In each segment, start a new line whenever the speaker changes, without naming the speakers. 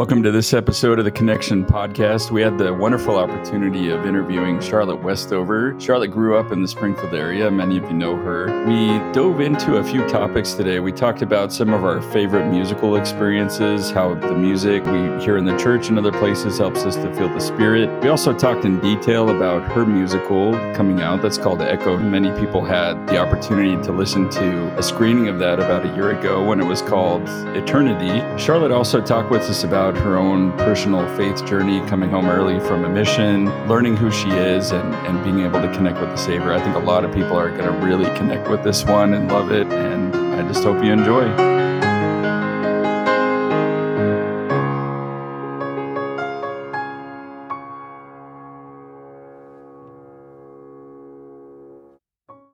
Welcome to this episode of the Connection Podcast. We had the wonderful opportunity of interviewing Charlotte Westover. Charlotte grew up in the Springfield area. Many of you know her. We dove into a few topics today. We talked about some of our favorite musical experiences, how the music we hear in the church and other places helps us to feel the spirit. We also talked in detail about her musical coming out that's called Echo. Many people had the opportunity to listen to a screening of that about a year ago when it was called Eternity. Charlotte also talked with us about about her own personal faith journey, coming home early from a mission, learning who she is, and, and being able to connect with the Savior. I think a lot of people are going to really connect with this one and love it. And I just hope you enjoy.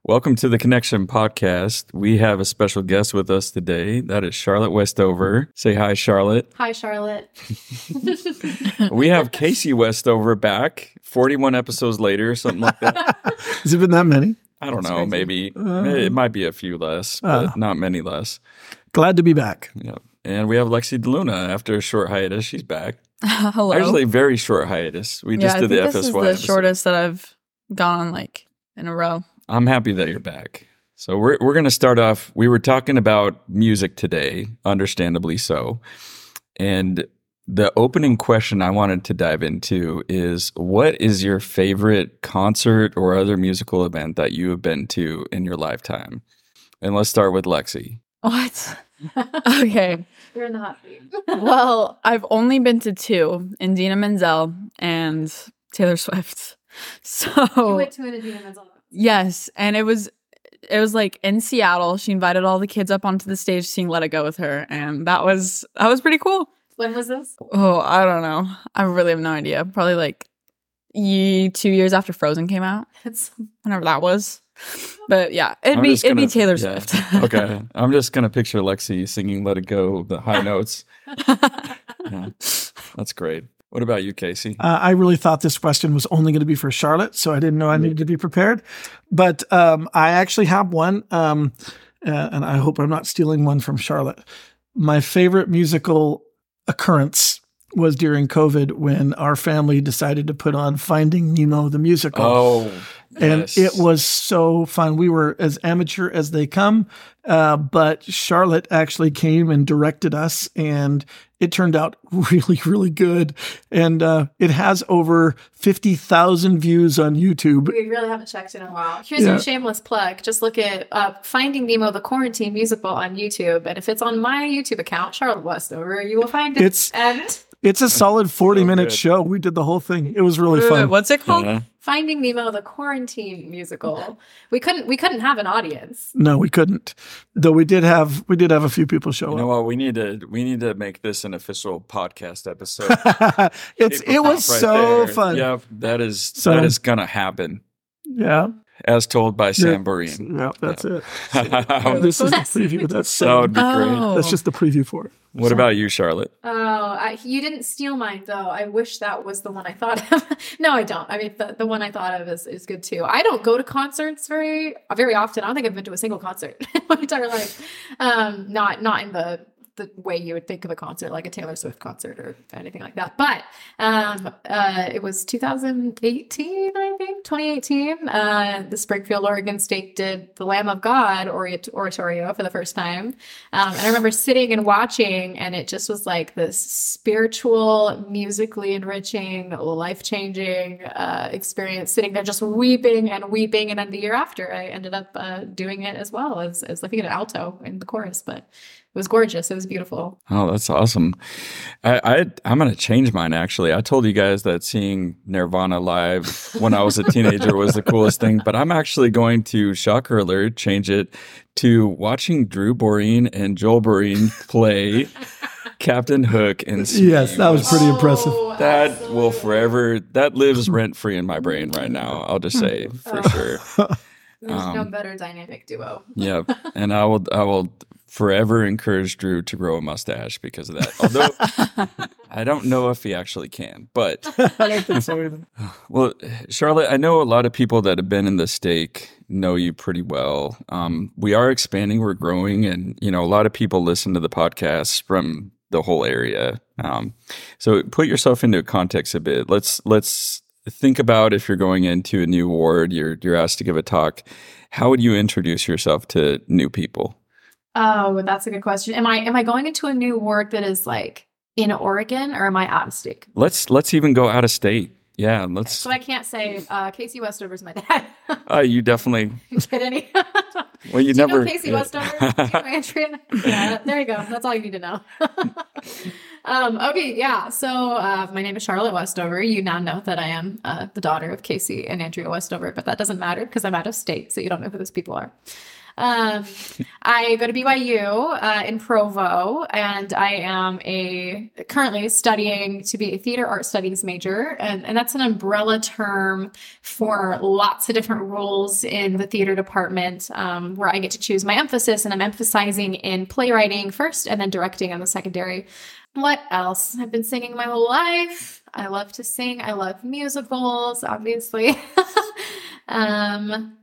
Welcome to the Connection Podcast. We have a special guest with us today. That is Charlotte Westover. Say hi, Charlotte.
Hi, Charlotte.
we have Casey Westover back 41 episodes later, something like that.
Has it been that many?
I don't That's know. Maybe uh, it might be a few less, but uh, not many less.
Glad to be back.
Yeah. And we have Lexi DeLuna after a short hiatus. She's back.
Hello.
Actually, very short hiatus. We
yeah,
just did
the
FSY.
This is the
episode.
shortest that I've gone like in a row.
I'm happy that you're back. So we're we're going to start off. We were talking about music today, understandably so. And the opening question I wanted to dive into is what is your favorite concert or other musical event that you have been to in your lifetime? And let's start with Lexi.
What? okay.
You're in the hot seat.
well, I've only been to two Idina Menzel and Taylor Swift. So
you went to an Idina Menzel
Yes, and it was it was like in Seattle. She invited all the kids up onto the stage to sing "Let It Go" with her, and that was that was pretty cool.
When was this?
Oh, I don't know. I really have no idea. Probably like ye two years after Frozen came out. It's whenever that was. But yeah, it'd I'm be it'd be Taylor yeah. Swift.
okay, I'm just gonna picture Lexi singing "Let It Go" the high notes. yeah. That's great. What about you, Casey?
Uh, I really thought this question was only going to be for Charlotte, so I didn't know I needed to be prepared. But um, I actually have one, um, uh, and I hope I'm not stealing one from Charlotte. My favorite musical occurrence was during COVID when our family decided to put on Finding Nemo the musical.
Oh,
and yes. it was so fun. We were as amateur as they come, uh, but Charlotte actually came and directed us, and it turned out really, really good. And uh, it has over 50,000 views on YouTube.
We really haven't checked in a while. Here's yeah. your shameless plug. Just look at uh, Finding Nemo, the quarantine musical on YouTube. And if it's on my YouTube account, Charlotte Westover, you will find it.
It's, and it's a solid 40 so minute show. We did the whole thing. It was really fun.
What's it called?
Yeah. Finding Nemo, the quarantine musical. We couldn't we couldn't have an audience.
No, we couldn't. Though we did have we did have a few people show
you
up.
You know what? We need to we need to make this an official podcast episode.
it's it was right so there. fun.
Yeah, that is so, that is gonna happen.
Yeah
as told by Sam Boreen.
Yeah, that's it. this is the preview. That's
that would be oh. great.
That's just the preview for it.
What about you, Charlotte?
Oh, I, you didn't steal mine though. I wish that was the one I thought of. no, I don't. I mean, the, the one I thought of is, is good too. I don't go to concerts very very often. I don't think I've been to a single concert in my entire life. Um, not not in the the way you would think of a concert, like a Taylor Swift concert or anything like that. But um, uh, it was 2018, I think, 2018. Uh, the Springfield, Oregon Stake did the Lamb of God oratorio for the first time. Um, and I remember sitting and watching, and it just was like this spiritual, musically enriching, life changing uh, experience, sitting there just weeping and weeping. And then the year after, I ended up uh, doing it as well as, as looking at an alto in the chorus. But it was gorgeous. It was beautiful.
Oh, that's awesome. I, I am gonna change mine actually. I told you guys that seeing Nirvana live when I was a teenager was the coolest thing, but I'm actually going to shocker alert change it to watching Drew Boreen and Joel Boreen play Captain Hook and
Yes, that was pretty impressive.
Oh, that absolutely. will forever that lives rent free in my brain right now. I'll just say for oh. sure.
There's um, no better dynamic duo.
yeah, and I will I will forever encourage Drew to grow a mustache because of that. Although I don't know if he actually can, but well, Charlotte, I know a lot of people that have been in the stake know you pretty well. Um, we are expanding, we're growing, and you know a lot of people listen to the podcast from the whole area. Um, so put yourself into context a bit. Let's let's think about if you're going into a new ward, you're you're asked to give a talk. How would you introduce yourself to new people?
Oh, that's a good question. Am I am I going into a new ward that is like in Oregon or am I out of state?
Let's let's even go out of state. Yeah, let's.
So I can't say uh, Casey Westover's my dad.
uh, you definitely
get any.
well, you
Do
never.
You know Casey Westover, you know Andrea. Yeah, there you go. That's all you need to know. um, okay, yeah. So uh, my name is Charlotte Westover. You now know that I am uh, the daughter of Casey and Andrea Westover, but that doesn't matter because I'm out of state, so you don't know who those people are. Um, I go to BYU uh, in Provo, and I am a currently studying to be a theater art studies major, and, and that's an umbrella term for lots of different roles in the theater department, um, where I get to choose my emphasis, and I'm emphasizing in playwriting first, and then directing on the secondary. What else? I've been singing my whole life. I love to sing. I love musicals, obviously. um,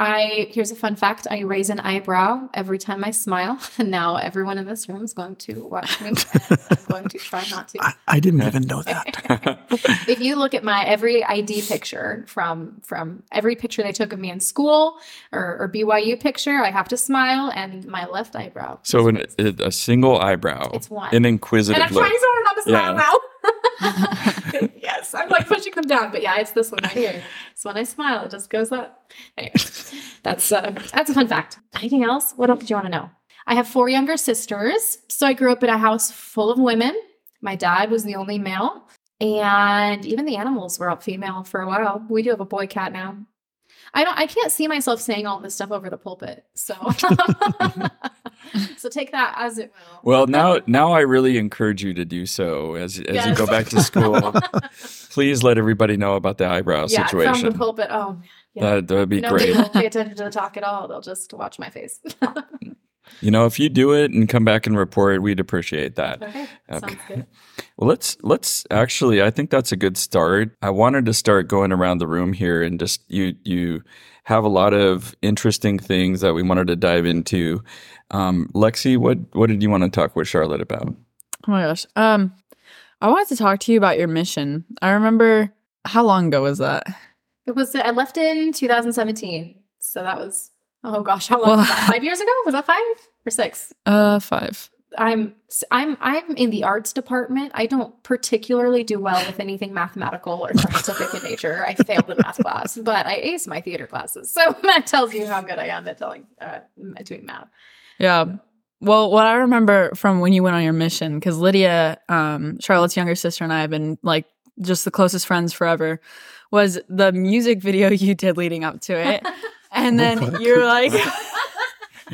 I here's a fun fact: I raise an eyebrow every time I smile, and now everyone in this room is going to watch me. I'm going to try not to.
I, I didn't even know that.
if you look at my every ID picture from from every picture they took of me in school or, or BYU picture, I have to smile, and my left eyebrow.
So an, a single eyebrow.
It's one.
An inquisitive.
And I'm
look.
trying so hard not to smile
Yeah.
now. yes, I'm like pushing them down, but yeah, it's this one right here. So when I smile, it just goes up. Anyway, that's uh, that's a fun fact. Anything else? What else do you want to know? I have four younger sisters, so I grew up in a house full of women. My dad was the only male, and even the animals were all female for a while. We do have a boy cat now. I don't. I can't see myself saying all this stuff over the pulpit, so so take that as it will.
Well, now now I really encourage you to do so as as you go back to school. Please let everybody know about the eyebrow
yeah, from
situation.
the pulpit. Oh, man. yeah.
That that would be
Nobody
great.
will pay attention to the talk at all. They'll just watch my face.
You know, if you do it and come back and report, we'd appreciate that.
okay, sounds good.
Well, let's let's actually. I think that's a good start. I wanted to start going around the room here and just you you have a lot of interesting things that we wanted to dive into. Um, Lexi, what what did you want to talk with Charlotte about?
Oh my gosh. Um, I wanted to talk to you about your mission. I remember how long ago was that?
It was. I left in 2017, so that was. Oh gosh, how long?
Well-
was that? Five years ago? Was that five or six?
Uh, five.
I'm I'm I'm in the arts department. I don't particularly do well with anything mathematical or scientific in nature. I failed in math class, but I aced my theater classes. So that tells you how good I am at telling uh, at doing math.
Yeah. Well, what I remember from when you went on your mission, because Lydia, um, Charlotte's younger sister, and I have been like just the closest friends forever, was the music video you did leading up to it. And then you're like,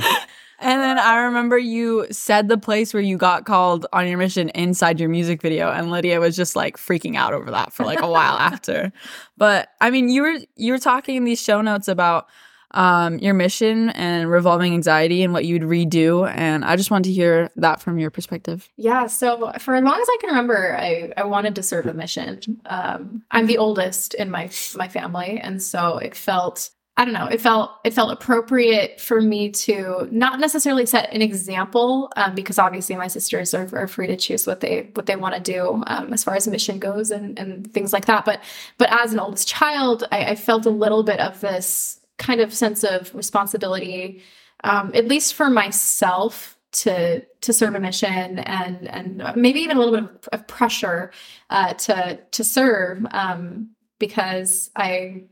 and then I remember you said the place where you got called on your mission inside your music video, and Lydia was just like freaking out over that for like a while after. But I mean, you were you were talking in these show notes about um, your mission and revolving anxiety and what you'd redo, and I just wanted to hear that from your perspective.
Yeah, so for as long as I can remember, I, I wanted to serve a mission. Um, I'm the oldest in my my family, and so it felt I don't know, it felt it felt appropriate for me to not necessarily set an example, um, because obviously my sisters are, are free to choose what they what they want to do um, as far as mission goes and and things like that. But but as an oldest child, I, I felt a little bit of this kind of sense of responsibility, um, at least for myself to to serve a mission and and maybe even a little bit of, pressure uh, to to serve um, because I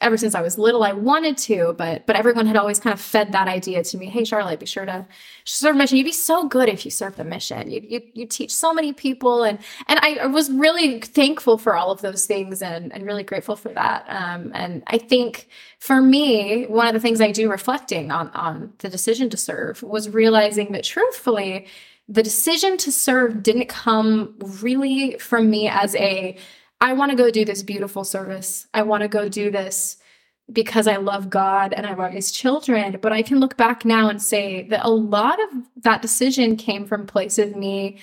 ever since I was little I wanted to but but everyone had always kind of fed that idea to me. Hey Charlotte be sure to serve a mission. You'd be so good if you serve the mission. You you you teach so many people and and I, was really thankful for all of those things and and really grateful for that. Um, and I think for me one of the things I do reflecting on on the decision to serve was realizing that truthfully the decision to serve didn't come really from me as a I want to go do this beautiful service. I want to go do this because I love God and I love his children. But I can look back now and say that a lot of that decision came from place of me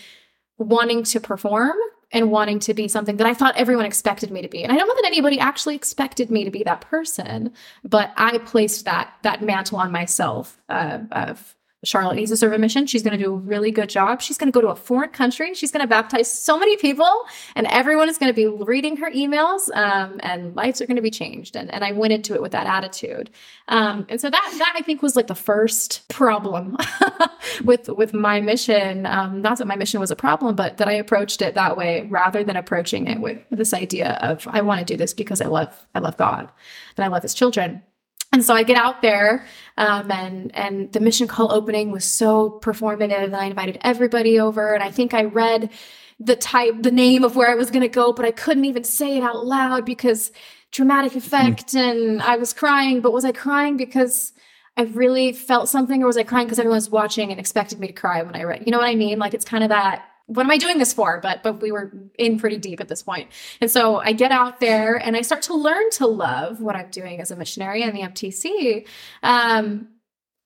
wanting to perform and wanting to be something that I thought everyone expected me to be. And I don't know that anybody actually expected me to be that person, but I placed that that mantle on myself uh, of Charlotte needs to serve a mission. She's going to do a really good job. She's going to go to a foreign country. She's going to baptize so many people, and everyone is going to be reading her emails, um, and lives are going to be changed. And, and I went into it with that attitude. Um, and so that that I think was like the first problem with with my mission. Um, not that my mission was a problem, but that I approached it that way rather than approaching it with this idea of I want to do this because I love I love God and I love His children. And so I get out there, um, and and the mission call opening was so performative, and I invited everybody over, and I think I read the type, the name of where I was going to go, but I couldn't even say it out loud because dramatic effect, mm. and I was crying. But was I crying because I really felt something, or was I crying because everyone was watching and expected me to cry when I read? You know what I mean? Like it's kind of that what am I doing this for? But but we were in pretty deep at this point. And so I get out there and I start to learn to love what I'm doing as a missionary in the MTC. Um,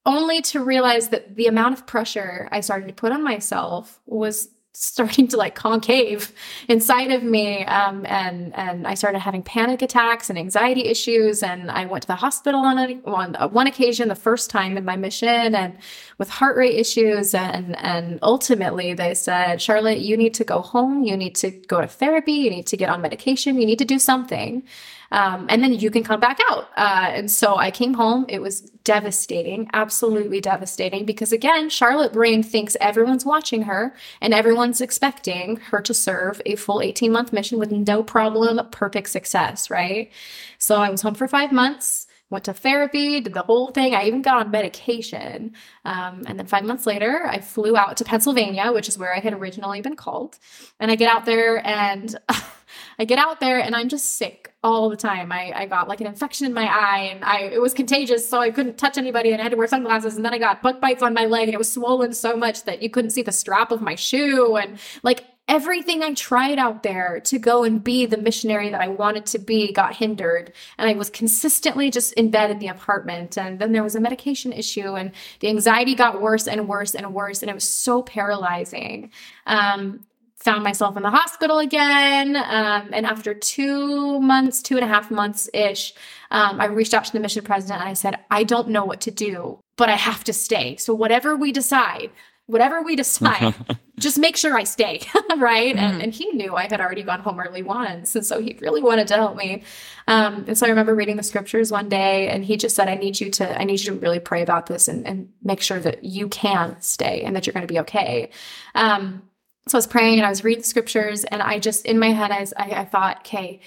only to realize that the amount of pressure I started to put on myself was starting to like concave inside of me um, and and I started having panic attacks and anxiety issues and I went to the hospital on, a, on one occasion the first time in my mission and with heart rate issues and and ultimately they said Charlotte you need to go home you need to go to therapy you need to get on medication you need to do something um, and then you can come back out. Uh, and so I came home. It was devastating, absolutely devastating, because again, Charlotte Brain thinks everyone's watching her and everyone's expecting her to serve a full 18 month mission with no problem, perfect success, right? So I was home for five months went to therapy, did the whole thing. I even got on medication. Um, and then five months later, I flew out to Pennsylvania, which is where I had originally been called. And I get out there and I get out there and I'm just sick all the time. I, I got like an infection in my eye and I it was contagious, so I couldn't touch anybody and I had to wear sunglasses. And then I got bug bites on my leg and it was swollen so much that you couldn't see the strap of my shoe. And like everything I tried out there to go and be the missionary that I wanted to be got hindered. And I was consistently just in bed in the apartment. And then there was a medication issue, and the anxiety got worse and worse and worse. And it was so paralyzing. Um, found myself in the hospital again. Um, and after two months, two and a half months ish, um, I reached out to the mission president and I said, I don't know what to do, but I have to stay. So whatever we decide, whatever we decide, just make sure I stay. right. Mm-hmm. And, and, he knew I had already gone home early once. And so he really wanted to help me. Um, and so I remember reading the scriptures one day and he just said, I need you to, I need you to really pray about this and, and make sure that you can stay and that you're going to be okay. Um, so I was praying and I was reading scriptures, and I just in my head I, I, I thought, okay,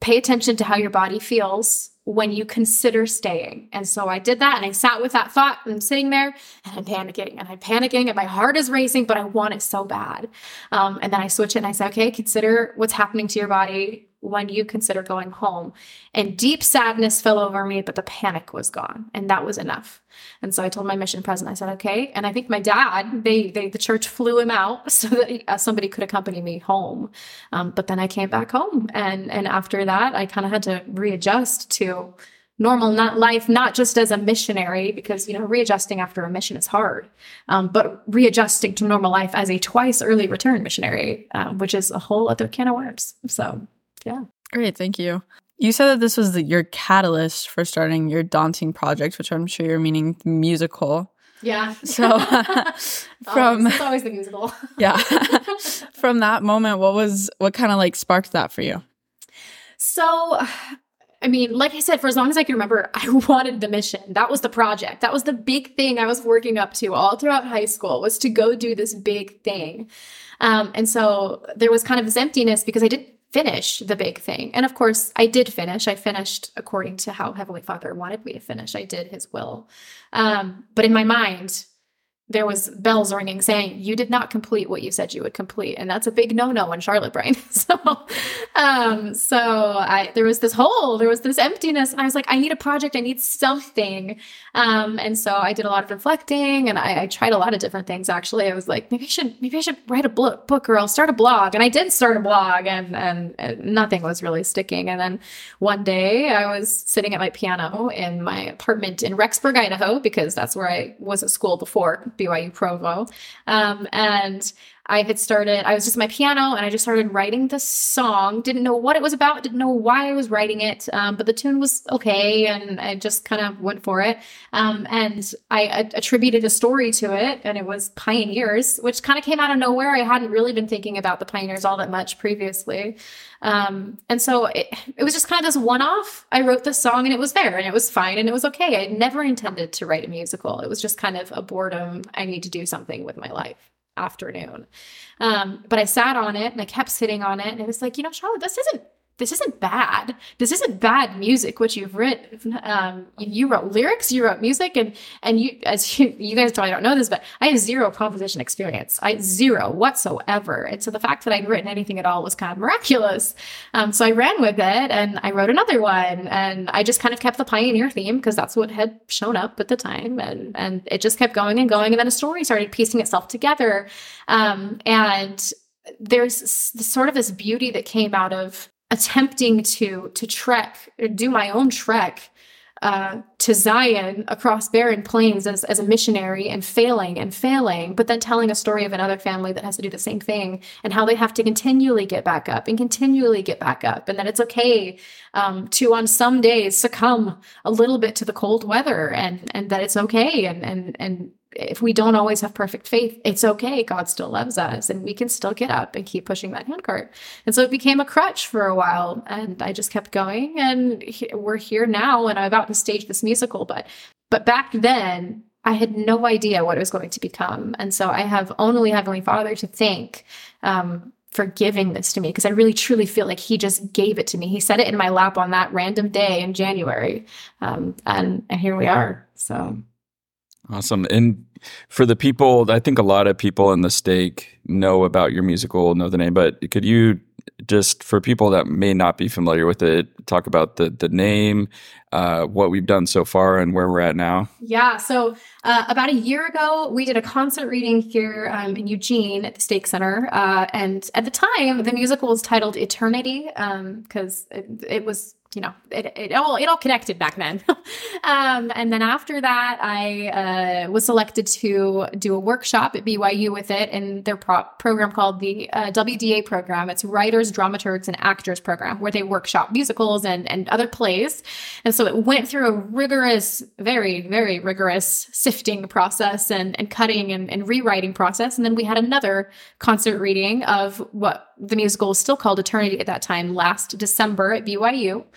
pay attention to how your body feels when you consider staying. And so I did that and I sat with that thought and I'm sitting there and I'm panicking and I'm panicking and my heart is racing, but I want it so bad. Um, and then I switch it and I say, okay, consider what's happening to your body when you consider going home. And deep sadness fell over me, but the panic was gone. And that was enough. And so I told my mission president, I said, okay. And I think my dad, they, they the church flew him out so that he, uh, somebody could accompany me home. Um, but then I came back home. And, and after that, I kind of had to readjust to normal not life not just as a missionary because you know readjusting after a mission is hard um, but readjusting to normal life as a twice early return missionary uh, which is a whole other can of worms so yeah.
Great. Thank you. You said that this was the, your catalyst for starting your daunting project, which I'm sure you're meaning musical.
Yeah.
So from
it's always the musical.
yeah. from that moment, what was what kind of like sparked that for you?
So I mean, like I said, for as long as I can remember, I wanted the mission. That was the project. That was the big thing I was working up to all throughout high school was to go do this big thing. Um, and so there was kind of this emptiness because I did finish the big thing. And of course, I did finish. I finished according to how Heavenly Father wanted me to finish. I did His will. Um, but in my mind, there was bells ringing saying you did not complete what you said you would complete. And that's a big no-no in charlotte brain. So um so i there was this hole there was this emptiness and i was like i need a project i need something. Um and so i did a lot of reflecting and I, I tried a lot of different things actually. I was like maybe i should maybe i should write a book book or i'll start a blog. And i did start a blog and and, and nothing was really sticking. And then one day i was sitting at my piano in my apartment in rexburg idaho because that's where i was at school before BYU Provo. Um, and I had started, I was just my piano and I just started writing this song. Didn't know what it was about, didn't know why I was writing it, um, but the tune was okay and I just kind of went for it. Um, and I attributed a story to it and it was Pioneers, which kind of came out of nowhere. I hadn't really been thinking about the Pioneers all that much previously. Um, and so it, it was just kind of this one off. I wrote this song and it was there and it was fine and it was okay. I never intended to write a musical. It was just kind of a boredom. I need to do something with my life afternoon. Um, but I sat on it and I kept sitting on it and it was like, you know, Charlotte, this isn't this isn't bad. This isn't bad music, which you've written. Um, you wrote lyrics, you wrote music, and and you, as you, you guys probably don't know this, but I have zero composition experience. I zero whatsoever. And so the fact that I'd written anything at all was kind of miraculous. Um, so I ran with it, and I wrote another one, and I just kind of kept the pioneer theme because that's what had shown up at the time, and and it just kept going and going, and then a story started piecing itself together, um, and there's sort of this beauty that came out of attempting to to trek do my own trek uh, to Zion across barren plains as, as a missionary and failing and failing, but then telling a story of another family that has to do the same thing and how they have to continually get back up and continually get back up, and that it's okay um, to on some days succumb a little bit to the cold weather, and and that it's okay, and and and if we don't always have perfect faith, it's okay. God still loves us and we can still get up and keep pushing that handcart. And so it became a crutch for a while and I just kept going and we're here now and I'm about to stage this musical, but but back then I had no idea what it was going to become. And so I have only Heavenly Father to thank um, for giving this to me because I really truly feel like he just gave it to me. He set it in my lap on that random day in January. Um, and, and here we are. So
Awesome. And for the people, I think a lot of people in the stake know about your musical, know the name, but could you just for people that may not be familiar with it, talk about the the name, uh, what we've done so far, and where we're at now?
Yeah. So uh, about a year ago, we did a concert reading here um, in Eugene at the Stake Center, uh, and at the time, the musical was titled Eternity because um, it, it was you know, it, it all it all connected back then. um, and then after that, I uh, was selected to do a workshop at BYU with it in their pro- program called the uh, WDA program. It's Writers, Dramaturgs, and Actors program, where they workshop musicals and and other plays. And so it went through a rigorous, very very rigorous sifting process and and cutting and, and rewriting process. And then we had another concert reading of what the musical was still called Eternity at that time, last December at BYU.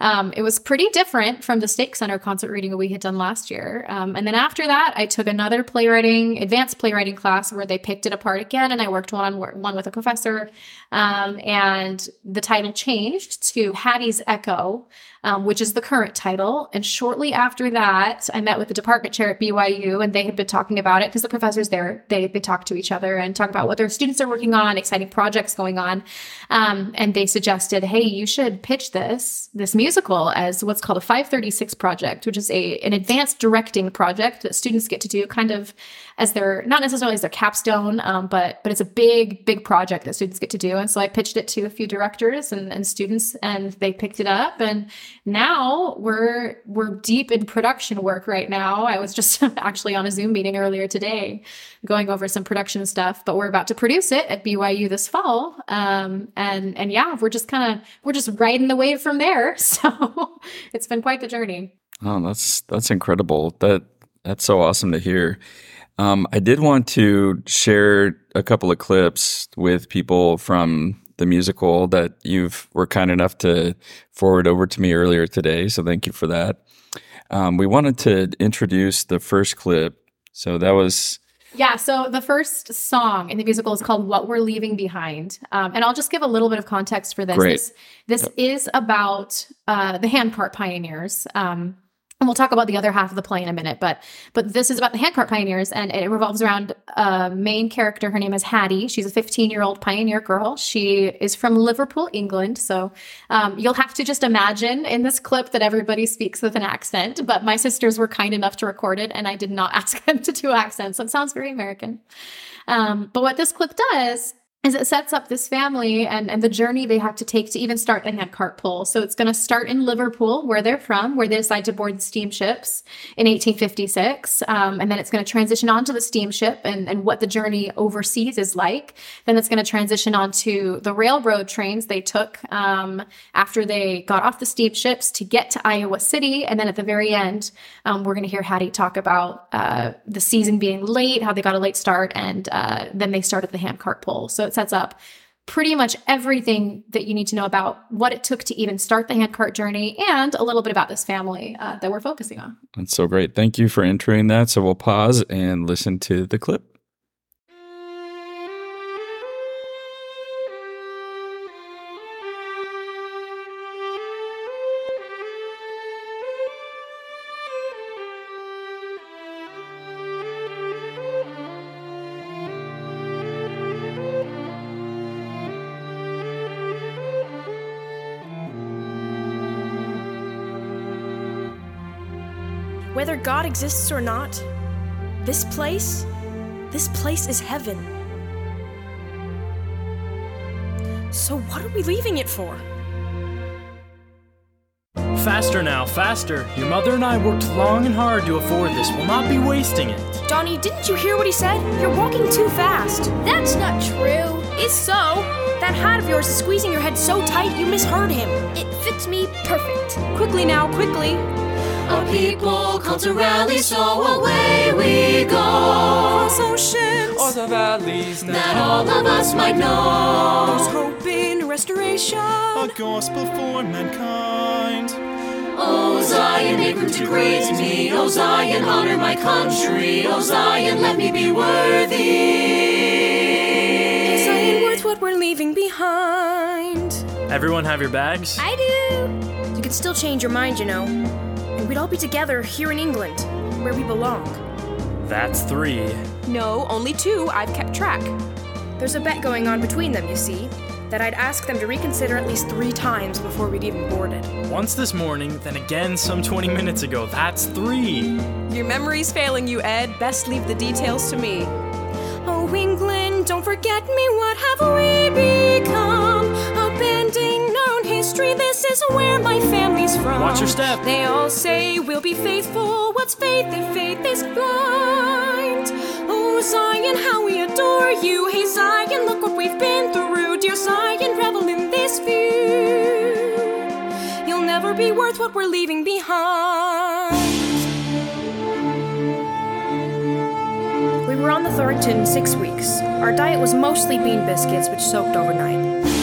Um, it was pretty different from the Stake Center concert reading we had done last year. Um, and then after that, I took another playwriting, advanced playwriting class where they picked it apart again, and I worked one on one with a professor. Um, and the title changed to Hattie's Echo, um, which is the current title. And shortly after that, I met with the department chair at BYU, and they had been talking about it because the professors there they they talk to each other and talk about what their students are working on, exciting projects going on. Um, and they suggested, hey, you should pitch this this musical as what's called a 536 project, which is a an advanced directing project that students get to do, kind of as their not necessarily as their capstone, um, but but it's a big big project that students get to do. And so I pitched it to a few directors and, and students, and they picked it up and now we're we're deep in production work right now. I was just actually on a Zoom meeting earlier today, going over some production stuff, but we're about to produce it at BYU this fall. Um, and and yeah, we're just kind of we're just riding the wave from there. So it's been quite the journey.
Oh, that's that's incredible. That that's so awesome to hear. Um, I did want to share a couple of clips with people from the musical that you've were kind enough to forward over to me earlier today. So thank you for that. Um, we wanted to introduce the first clip. So that was.
Yeah, so the first song in the musical is called What We're Leaving Behind. Um, and I'll just give a little bit of context for this.
Great.
This, this yep. is about uh, the handcart pioneers. Um, and we'll talk about the other half of the play in a minute but but this is about the handcart pioneers and it revolves around a main character. Her name is hattie. She's a 15 year old pioneer girl. She is from liverpool england. So um, you'll have to just imagine in this clip that everybody speaks with an accent but my sisters were kind enough to record it and i did not ask them to do accents. So it sounds very american. Um, but what this clip does is it sets up this family and, and the journey they have to take to even start the handcart pull. So it's going to start in Liverpool, where they're from, where they decide to board the steamships in 1856. Um, and then it's going to transition onto the steamship and, and what the journey overseas is like. Then it's going to transition onto the railroad trains they took um, after they got off the steamships to get to Iowa City. And then at the very end, um, we're going to hear Hattie talk about uh, the season being late, how they got a late start, and uh, then they started the handcart pull. So sets up pretty much everything that you need to know about what it took to even start the handcart journey and a little bit about this family uh, that we're focusing on.
That's so great. Thank you for entering that. So we'll pause and listen to the clip.
God exists or not, this place, this place is heaven. So what are we leaving it for?
Faster now, faster. Your mother and I worked long and hard to afford this. We'll not be wasting it.
Donnie, didn't you hear what he said? You're walking too fast.
That's not true.
Is so. That hat of yours is squeezing your head so tight you misheard him.
It fits me perfect.
Quickly now, quickly.
A people come to rally, so away we go.
Cross oceans.
Or the valleys
That all of us might know.
There's hope in restoration.
a gospel for mankind.
O Zion, make room to grace me. O Zion, honor my country. O Zion, let me be worthy.
Is Zion worth what we're leaving behind?
Everyone have your bags?
I do.
You could still change your mind, you know. And we'd all be together here in England, where we belong.
That's three.
No, only two. I've kept track. There's a bet going on between them, you see, that I'd ask them to reconsider at least three times before we'd even boarded.
Once this morning, then again some 20 minutes ago. That's three.
Your memory's failing you, Ed. Best leave the details to me.
Oh, England, don't forget me. What have we become? Upending known history. This is where my family's from.
Watch your step.
They all say we'll be faithful. What's faith if faith is blind? Oh, Zion, how we adore you. Hey, Zion, look what we've been through. Dear Zion, revel in this view. You'll never be worth what we're leaving behind. We were on the Thornton six weeks. Our diet was mostly bean biscuits, which soaked overnight.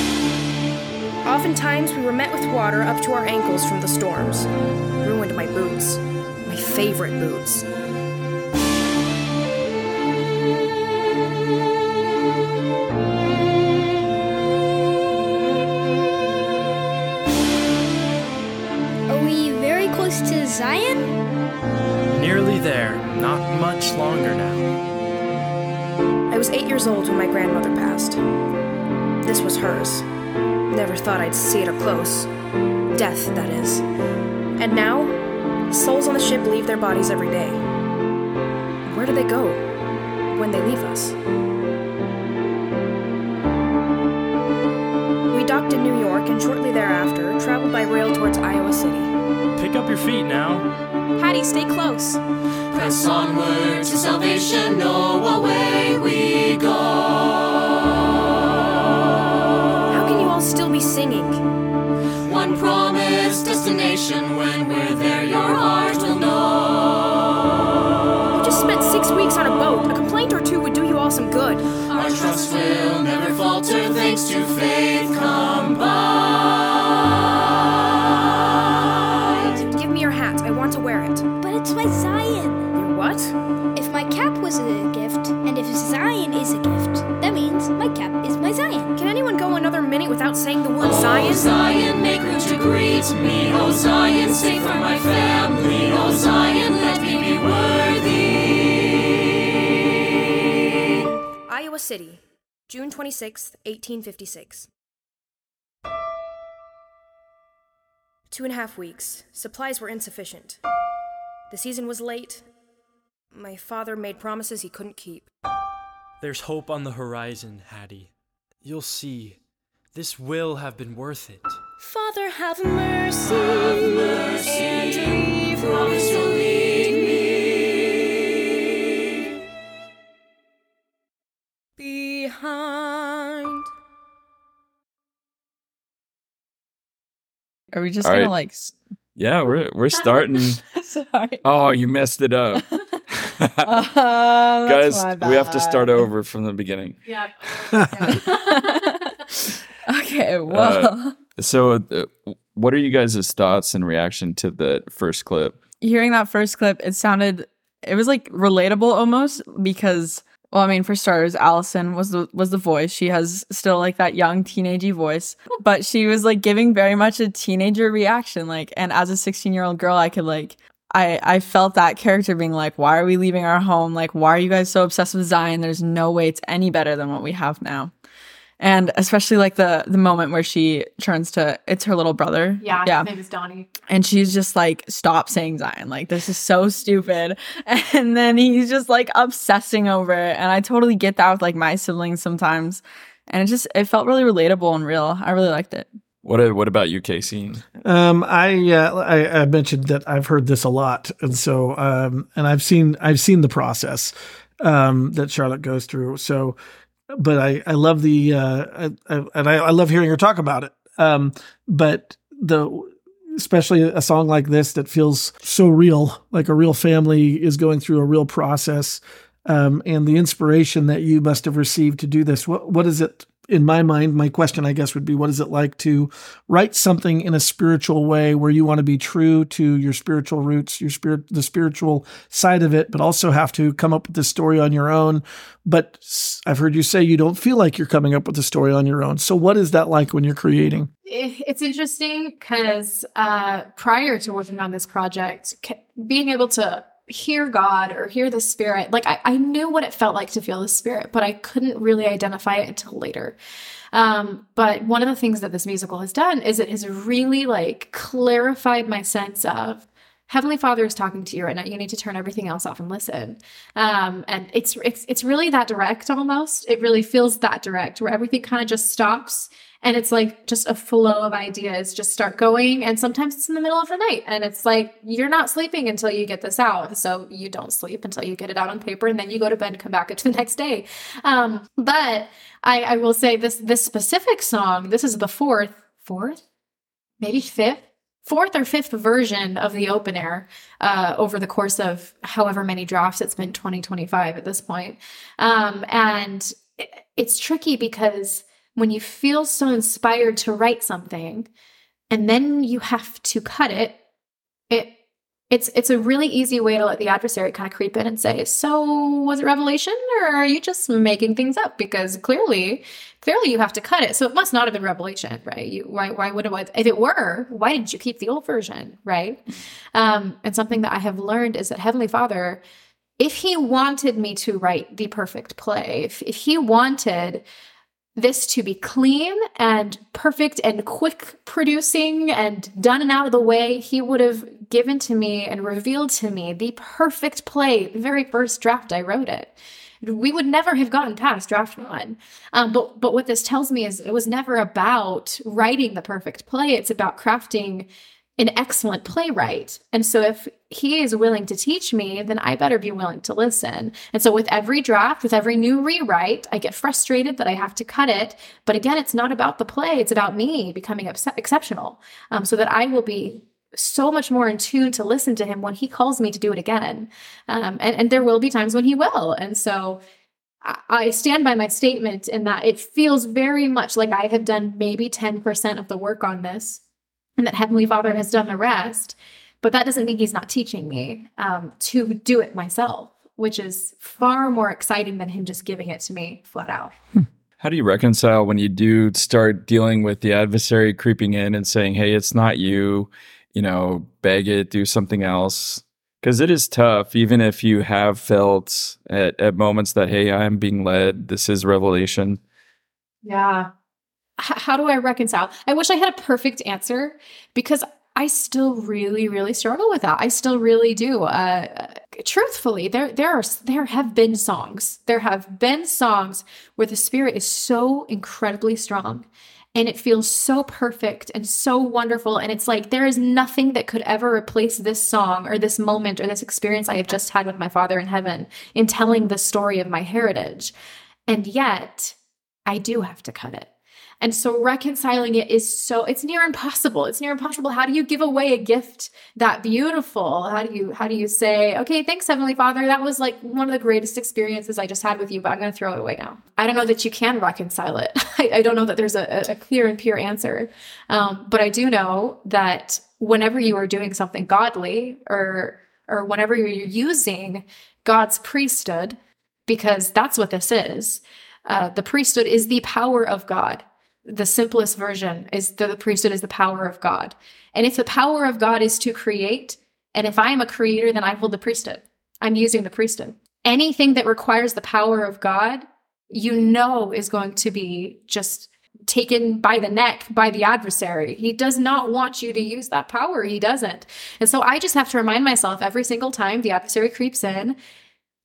Oftentimes, we were met with water up to our ankles from the storms. Ruined my boots. My favorite boots.
Are we very close to Zion?
Nearly there. Not much longer now.
I was eight years old when my grandmother passed. This was hers. Never thought I'd see it up close. Death, that is. And now, souls on the ship leave their bodies every day. Where do they go when they leave us? We docked in New York and shortly thereafter traveled by rail towards Iowa City.
Pick up your feet now.
Hattie, stay close.
Press onward to salvation, no away we go.
How can you all still be singing?
One promised destination, when we're there, your heart will know.
You just spent six weeks on a boat. A complaint or two would do you all some good.
Our trust will never falter, thanks to faith combined.
Give me your hat. I want to wear it.
But it's my Zion.
Your what?
If my cap was a
another minute without saying the word
Oh,
Zion?
Zion, make room to greet me. Oh, Zion, save for my family. Oh, Zion, let me be worthy.
Iowa City, June 26th, 1856. Two and a half weeks. Supplies were insufficient. The season was late. My father made promises he couldn't keep.
There's hope on the horizon, Hattie. You'll see. This will have been worth it.
Father, have mercy. Have mercy. And leave
Promise to lead me.
behind.
Are we just
All
gonna
right.
like?
Yeah, we're we're starting.
Sorry,
Oh, you messed it up.
Uh,
Guys, we have to start over from the beginning.
Yeah.
okay, well,
So, uh, what are you guys' thoughts and reaction to the first clip?
hearing that first clip, it sounded it was like relatable almost because well, I mean, for starters, Allison was the was the voice. She has still like that young teenagey voice, but she was like giving very much a teenager reaction. Like, and as a 16 year old girl, I could like I I felt that character being like, why are we leaving our home? Like, why are you guys so obsessed with Zion? There's no way it's any better than what we have now. And especially like the the moment where she turns to it's her little brother.
Yeah,
Yeah
his name is Donnie.
and she's just like stop saying zion like this is so stupid and then he's just like obsessing over it and i totally get that with like my siblings sometimes and it just it felt really relatable and real i really liked it
What what about you, Casey?
Um, I, uh, I I mentioned that I've heard this a lot, and so um, and I've seen I've seen the process um, that Charlotte goes through. So, but I I love the uh, I, I, and I, I love hearing her talk about it. Um, but the especially a song like this that feels so real, like a real family is going through a real process, um, and the inspiration that you must have received to do this. What what is it? In my mind, my question, I guess, would be: What is it like to write something in a spiritual way where you want to be true to your spiritual roots, your spirit, the spiritual side of it, but also have to come up with the story on your own. But I've heard you say you don't feel like you're coming up with the story on your own. So what is that like when you're creating?
It's interesting because uh, prior to working on this project, being able to hear God or hear the Spirit, like I, I knew what it felt like to feel the Spirit, but I couldn't really identify it until later. Um, but one of the things that this musical has done is it has really like clarified my sense of Heavenly Father is talking to you right now. You need to turn everything else off and listen. Um, and it's it's it's really that direct almost. It really feels that direct where everything kind of just stops and it's like just a flow of ideas just start going and sometimes it's in the middle of the night and it's like you're not sleeping until you get this out. So you don't sleep until you get it out on paper and then you go to bed and come back to the next day. Um, but I, I will say this this specific song this is the fourth fourth? Maybe fifth? Fourth or fifth version of the open air uh, over the course of however many drafts it's been 2025 at this point. Um, and it, it's tricky because when you feel so inspired to write something and then you have to cut it it it's it's a really easy way to let the adversary kind of creep in and say so was it revelation or are you just making things up? Because clearly clearly you have to cut it. So it must not have been revelation right? You why why would it if it were why did you keep the old version right? Um and something that i have learned is that heavenly father if he wanted me to write the perfect play if, if he wanted this to be clean and perfect and quick producing and done and out of the way, he would have given to me and revealed to me the perfect play, the very first draft I wrote it. We would never have gotten past draft one. Um, but but what this tells me is it was never about writing the perfect play. It's about crafting an excellent playwright. And so if he is willing to teach me, then I better be willing to listen. And so with every draft, with every new rewrite, I get frustrated that I have to cut it. But again, it's not about the play, it's about me becoming ex- exceptional um, so that I will be so much more in tune to listen to him when he calls me to do it again. Um, and, and there will be times when he will. And so I- I stand by my statement in that it feels very much like I have done maybe 10% of the work on this and that Heavenly Father has done the rest. But that doesn't mean He's not teaching me um, to do it myself, which is far more exciting than Him just giving it to me flat out.
How do you reconcile when you do start dealing with the adversary creeping in and saying, "Hey, it's not you," you know, beg it, do something else? Because it is tough, even if you have felt at, at moments that, "Hey, I am being led. This is revelation."
Yeah. How do I reconcile? I wish I had a perfect answer because I still really, really struggle with that. I still really do. Uh, truthfully, there there are there have been songs. There have been songs where the spirit is so incredibly strong and it feels so perfect and so wonderful and it's like there is nothing that could ever replace this song or this moment or this experience I have just had with my father in heaven in telling the story of my heritage. And yet, I do have to cut it. And so reconciling it is so it's near impossible. It's near impossible. How do you give away a gift that beautiful? How do you how do you say, "Okay, thanks heavenly Father. That was like one of the greatest experiences I just had with you, but I'm going to throw it away now." I don't know that you can reconcile it. I, I don't know that there's a, a clear and pure answer. Um, but I do know that whenever you are doing something godly or or whenever you're using God's priesthood, because that's what this is. Uh, the priesthood is the power of God the simplest version is the, the priesthood is the power of God. And if the power of God is to create, and if I am a creator, then I hold the priesthood. I'm using the priesthood. Anything that requires the power of God, you know, is going to be just taken by the neck by the adversary. He does not want you to use that power. He doesn't. And so I just have to remind myself every single time the adversary creeps in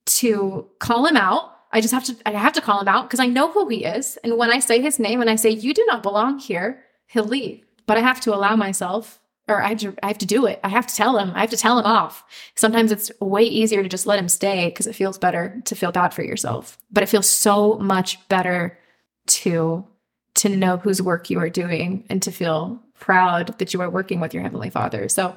to call him out I just have to I have to call him out because I know who he is. And when I say his name and I say you do not belong here, he'll leave. But I have to allow myself or I have to I have to do it. I have to tell him. I have to tell him off. Sometimes it's way easier to just let him stay because it feels better to feel bad for yourself. But it feels so much better to to know whose work you are doing and to feel proud that you are working with your heavenly father. So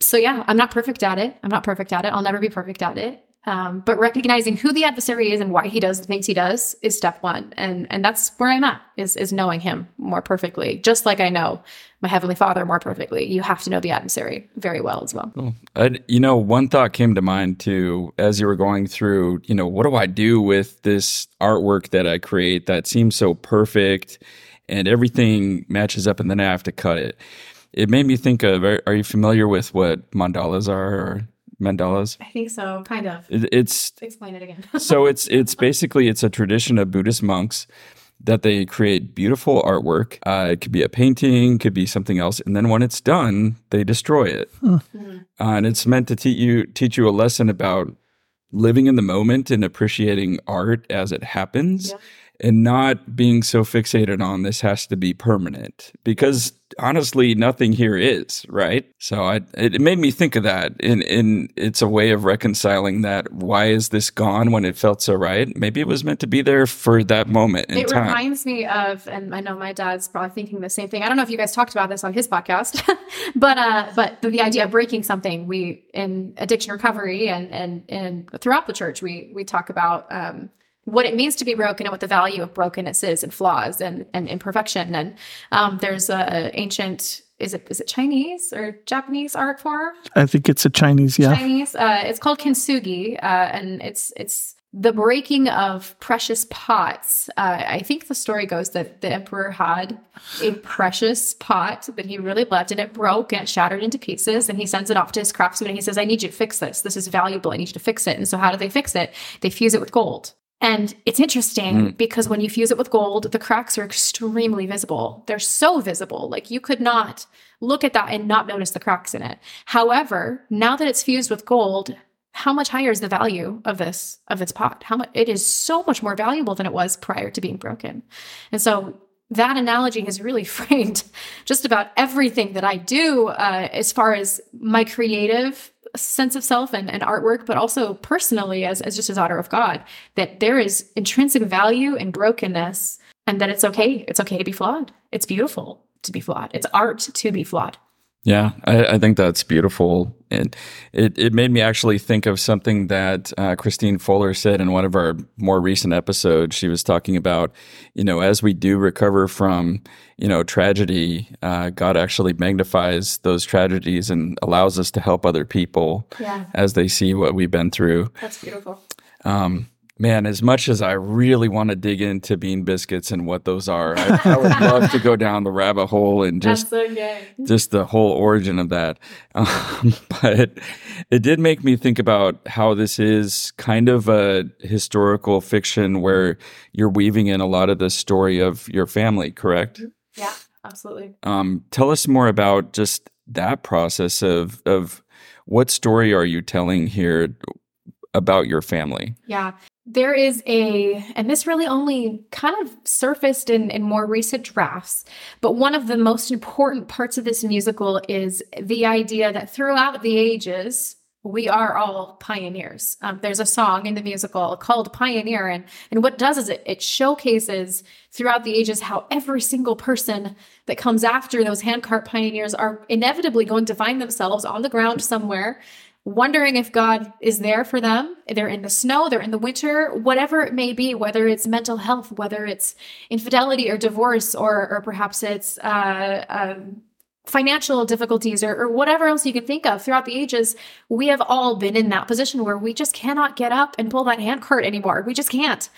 so yeah, I'm not perfect at it. I'm not perfect at it. I'll never be perfect at it. Um, but recognizing who the adversary is and why he does the things he does is step one, and and that's where I'm at is is knowing him more perfectly, just like I know my heavenly Father more perfectly. You have to know the adversary very well as well.
I, you know, one thought came to mind too as you were going through. You know, what do I do with this artwork that I create that seems so perfect, and everything matches up, and then I have to cut it. It made me think of. Are, are you familiar with what mandalas are? Or mandalas?
I think so, kind of.
It, it's
explain it again.
so it's it's basically it's a tradition of Buddhist monks that they create beautiful artwork. Uh, it could be a painting, could be something else, and then when it's done, they destroy it. Mm-hmm. Uh, and it's meant to teach you teach you a lesson about living in the moment and appreciating art as it happens. Yeah and not being so fixated on this has to be permanent because honestly nothing here is right? So I, it made me think of that and, and it's a way of reconciling that why is this gone when it felt so right? Maybe it was meant to be there for that moment in
it
time.
reminds me of and i know my dad's probably thinking the same thing. I don't know if you guys talked about this on his podcast but uh but the, the idea of breaking something we in addiction recovery and and and throughout the church we we talk about um what it means to be broken and what the value of brokenness is and flaws and, and imperfection. And um, there's a ancient is it is it Chinese or Japanese art form?
I think it's a Chinese, yeah.
Chinese. Uh, it's called kintsugi, uh, and it's it's the breaking of precious pots. Uh, I think the story goes that the emperor had a precious pot that he really loved, and it broke and it shattered into pieces. And he sends it off to his craftsman, and he says, "I need you to fix this. This is valuable. I need you to fix it." And so, how do they fix it? They fuse it with gold. And it's interesting mm. because when you fuse it with gold, the cracks are extremely visible. They're so visible. Like you could not look at that and not notice the cracks in it. However, now that it's fused with gold, how much higher is the value of this of this pot? How much it is so much more valuable than it was prior to being broken. And so that analogy has really framed just about everything that I do uh, as far as my creative sense of self and, and artwork, but also personally as, as just a daughter of God, that there is intrinsic value in brokenness and that it's okay. It's okay to be flawed. It's beautiful to be flawed. It's art to be flawed.
Yeah, I, I, think that's beautiful. And it, it made me actually think of something that uh, Christine Fuller said in one of our more recent episodes. She was talking about, you know, as we do recover from, you know, tragedy, uh, God actually magnifies those tragedies and allows us to help other people yeah. as they see what we've been through.
That's beautiful.
Um, Man, as much as I really want to dig into bean biscuits and what those are, I, I would love to go down the rabbit hole and just
okay.
just the whole origin of that. Um, but it did make me think about how this is kind of a historical fiction where you're weaving in a lot of the story of your family, correct?
Yeah, absolutely.
Um, tell us more about just that process of of what story are you telling here? about your family?
Yeah. There is a, and this really only kind of surfaced in, in more recent drafts, but one of the most important parts of this musical is the idea that throughout the ages, we are all pioneers. Um, there's a song in the musical called Pioneer, and, and what it does is it, it showcases throughout the ages how every single person that comes after those handcart pioneers are inevitably going to find themselves on the ground somewhere wondering if God is there for them. They're in the snow, they're in the winter, whatever it may be, whether it's mental health, whether it's infidelity or divorce, or, or perhaps it's uh, um, financial difficulties or, or whatever else you can think of throughout the ages, we have all been in that position where we just cannot get up and pull that handcart anymore. We just can't.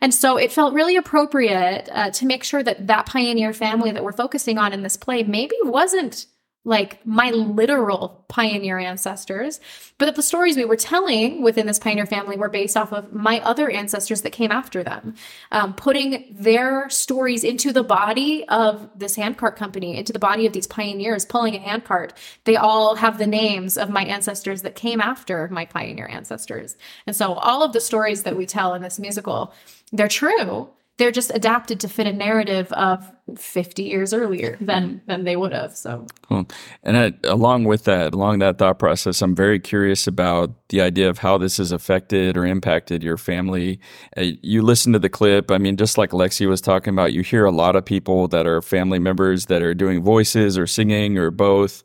And so it felt really appropriate uh, to make sure that that pioneer family that we're focusing on in this play maybe wasn't like my literal pioneer ancestors, but the stories we were telling within this pioneer family were based off of my other ancestors that came after them, um, putting their stories into the body of this handcart company, into the body of these pioneers pulling a handcart. They all have the names of my ancestors that came after my pioneer ancestors. And so all of the stories that we tell in this musical, they're true they're just adapted to fit a narrative of 50 years earlier than than they would have so.
Cool. and I, along with that along that thought process i'm very curious about the idea of how this has affected or impacted your family. Uh, you listen to the clip. I mean just like lexi was talking about you hear a lot of people that are family members that are doing voices or singing or both.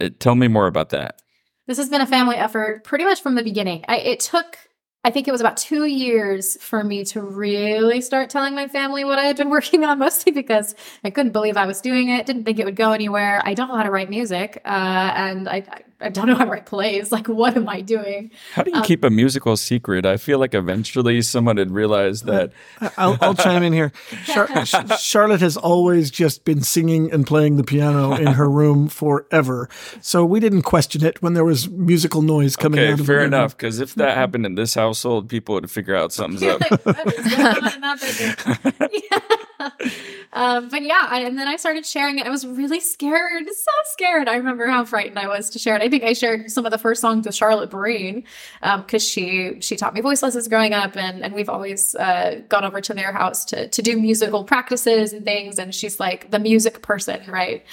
Uh, tell me more about that.
This has been a family effort pretty much from the beginning. I, it took I think it was about two years for me to really start telling my family what I had been working on, mostly because I couldn't believe I was doing it, didn't think it would go anywhere. I don't know how to write music, uh, and I, I don't know how to write plays. Like, what am I doing?
How do you um, keep a musical secret? I feel like eventually someone had realized that.
I'll, I'll chime in here. Char- Charlotte has always just been singing and playing the piano in her room forever. So we didn't question it when there was musical noise coming
okay,
out of
fair enough. Because if that happened in this household, people would figure out something's up.
um, but yeah, I, and then I started sharing it. I was really scared, so scared. I remember how frightened I was to share it. I think I shared some of the first songs with Charlotte Breen because um, she she taught me voice lessons growing up, and and we've always uh, gone over to their house to to do musical practices and things. And she's like the music person, right?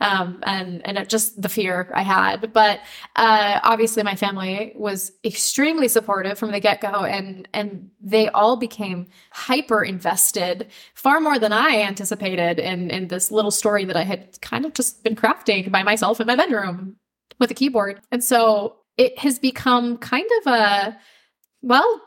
um, and and just the fear I had. But uh, obviously, my family was extremely supportive from the get go, and and they all became hyper invested, far more than I anticipated in in this little story that I had kind of just been crafting by myself in my bedroom with a keyboard. And so it has become kind of a well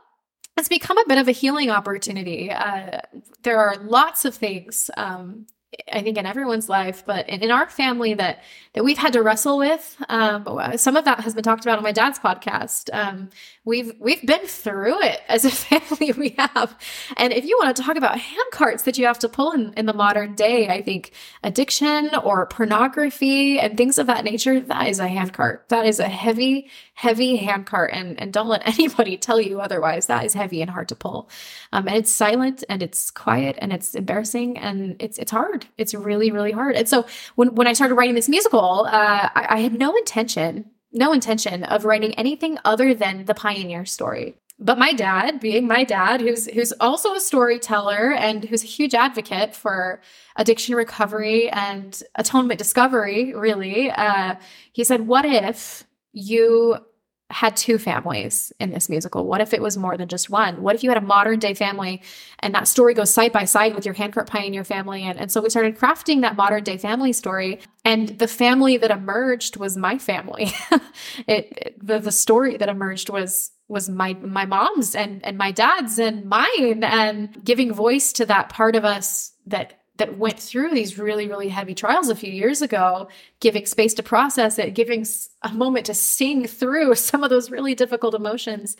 it's become a bit of a healing opportunity. Uh, there are lots of things um, I think in everyone's life, but in, in, our family that that we've had to wrestle with. Um, some of that has been talked about on my dad's podcast. Um, we've we've been through it as a family. We have, and if you want to talk about handcarts that you have to pull in in the modern day, I think addiction or pornography and things of that nature. That is a handcart. That is a heavy, heavy handcart, and and don't let anybody tell you otherwise. That is heavy and hard to pull, um, and it's silent and it's quiet and it's embarrassing and it's it's hard. It's really really hard. And so when when I started writing this musical, uh, I, I had no intention no intention of writing anything other than the pioneer story. But my dad, being my dad, who's who's also a storyteller and who's a huge advocate for addiction recovery and atonement discovery, really, uh, he said, "What if you had two families in this musical? What if it was more than just one? What if you had a modern day family and that story goes side by side with your handcart pioneer family? And, and so we started crafting that modern day family story. And the family that emerged was my family. it, it, the, the story that emerged was was my my mom's and and my dad's and mine and giving voice to that part of us that that went through these really, really heavy trials a few years ago, giving space to process it, giving a moment to sing through some of those really difficult emotions.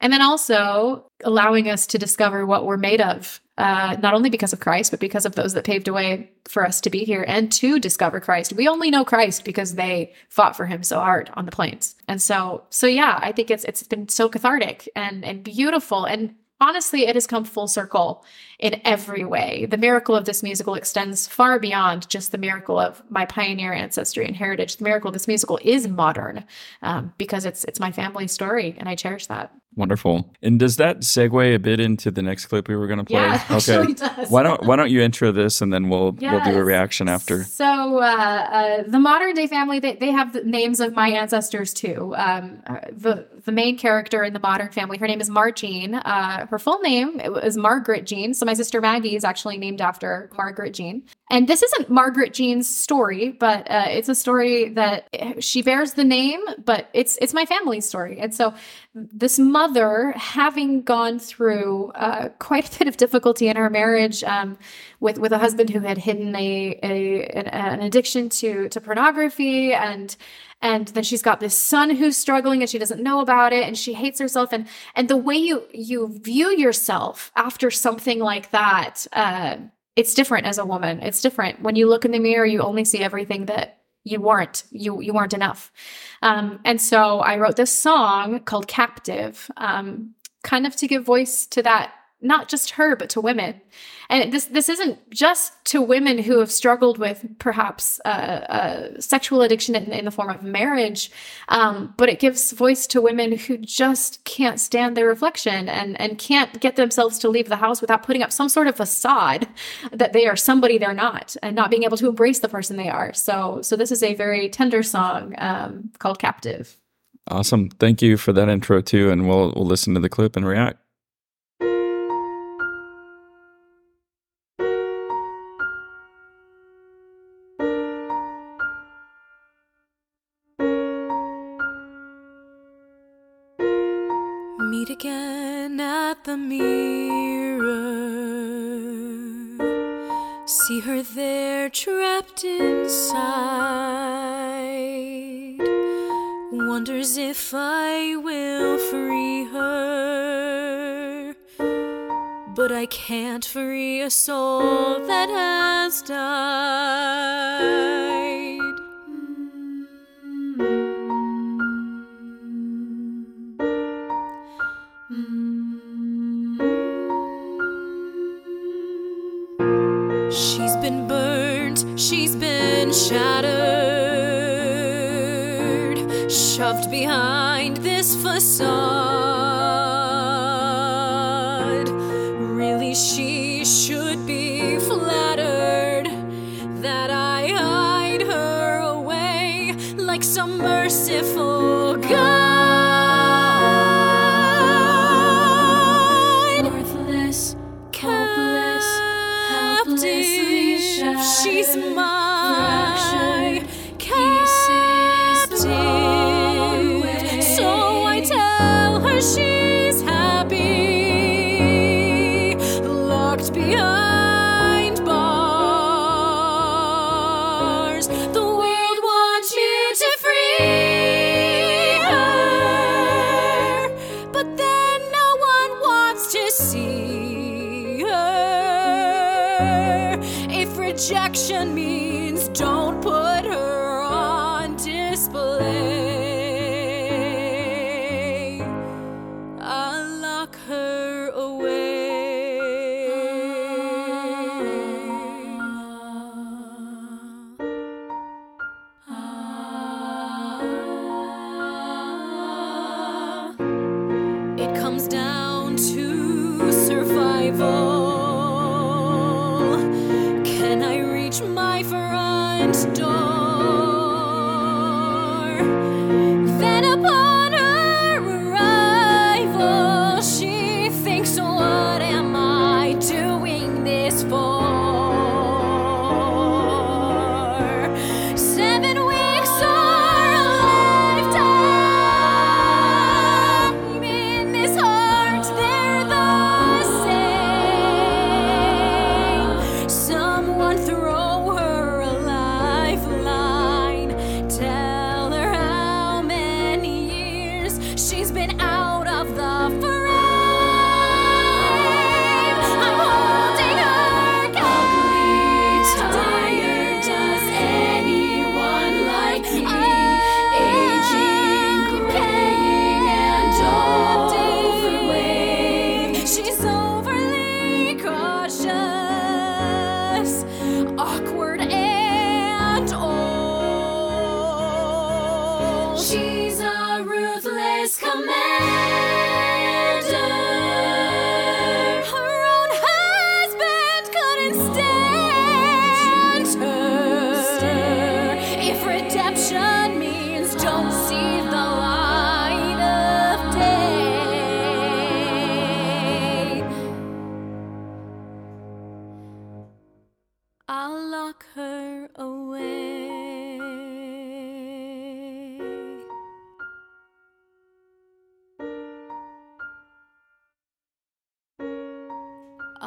And then also allowing us to discover what we're made of, uh, not only because of Christ, but because of those that paved a way for us to be here and to discover Christ. We only know Christ because they fought for him so hard on the plains. And so, so yeah, I think it's it's been so cathartic and and beautiful and honestly, it has come full circle in every way. The miracle of this musical extends far beyond just the miracle of my pioneer ancestry and heritage. The miracle of this musical is modern um, because it's it's my family story, and I cherish that.
Wonderful. And does that segue a bit into the next clip we were going to play?
Yeah, does.
Why don't Why don't you intro this and then we'll we'll do a reaction after.
So uh, uh, the modern day family, they, they have the names of my ancestors too. Um, uh, the the main character in the modern family, her name is Margene. Uh, her full name is Margaret Jean. So my sister Maggie is actually named after Margaret Jean. And this isn't Margaret Jean's story, but uh, it's a story that she bears the name, but it's it's my family's story. And so this mother, having gone through uh, quite a bit of difficulty in her marriage um, with with a husband who had hidden a, a an, an addiction to to pornography and and then she's got this son who's struggling and she doesn't know about it and she hates herself and and the way you you view yourself after something like that uh, it's different as a woman. It's different. When you look in the mirror you only see everything that you weren't you you weren't enough. Um, and so i wrote this song called captive um, kind of to give voice to that not just her but to women and this this isn't just to women who have struggled with perhaps uh, uh, sexual addiction in, in the form of marriage um, but it gives voice to women who just can't stand their reflection and and can't get themselves to leave the house without putting up some sort of facade that they are somebody they're not and not being able to embrace the person they are so so this is a very tender song um, called captive
Awesome. Thank you for that intro too, and we'll we'll listen to the clip and react.
Can't free a soul that has died.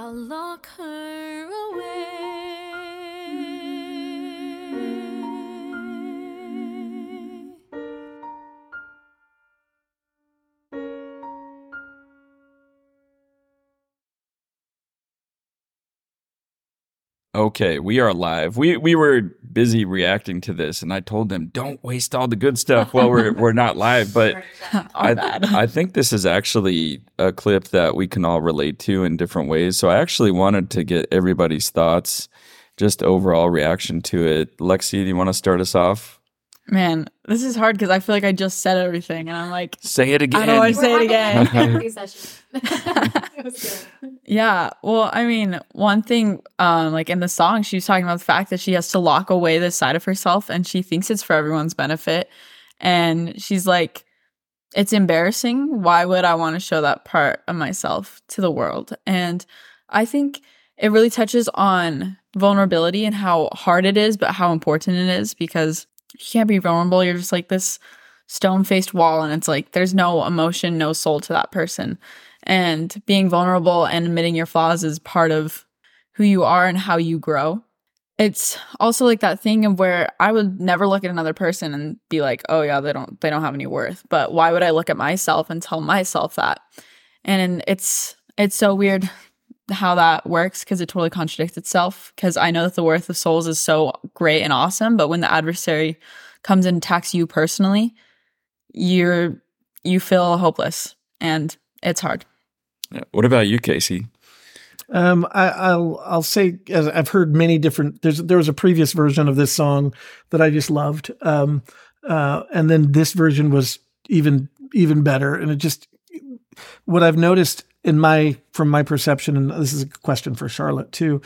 I'll lock her away.
Okay, we are live. We we were busy reacting to this, and I told them don't waste all the good stuff while we're we're not live. But I, I think this is actually a clip that we can all relate to in different ways. So I actually wanted to get everybody's thoughts, just overall reaction to it. Lexi, do you want to start us off?
Man, this is hard because I feel like I just said everything, and I'm like,
Say it again.
How do I say it again?
It was good.
Yeah. Well, I mean, one thing, um, like in the song, she's talking about the fact that she has to lock away this side of herself and she thinks it's for everyone's benefit. And she's like, it's embarrassing. Why would I want to show that part of myself to the world? And I think it really touches on vulnerability and how hard it is, but how important it is because you can't be vulnerable. You're just like this stone faced wall, and it's like there's no emotion, no soul to that person. And being vulnerable and admitting your flaws is part of who you are and how you grow. It's also like that thing of where I would never look at another person and be like, "Oh yeah, they don't they don't have any worth." But why would I look at myself and tell myself that? And it's it's so weird how that works because it totally contradicts itself because I know that the worth of souls is so great and awesome, but when the adversary comes and attacks you personally, you're you feel hopeless and it's hard.
Yeah. What about you, Casey?
Um, I, I'll I'll say as I've heard many different. There's there was a previous version of this song that I just loved, um, uh, and then this version was even even better. And it just what I've noticed in my from my perception, and this is a question for Charlotte too.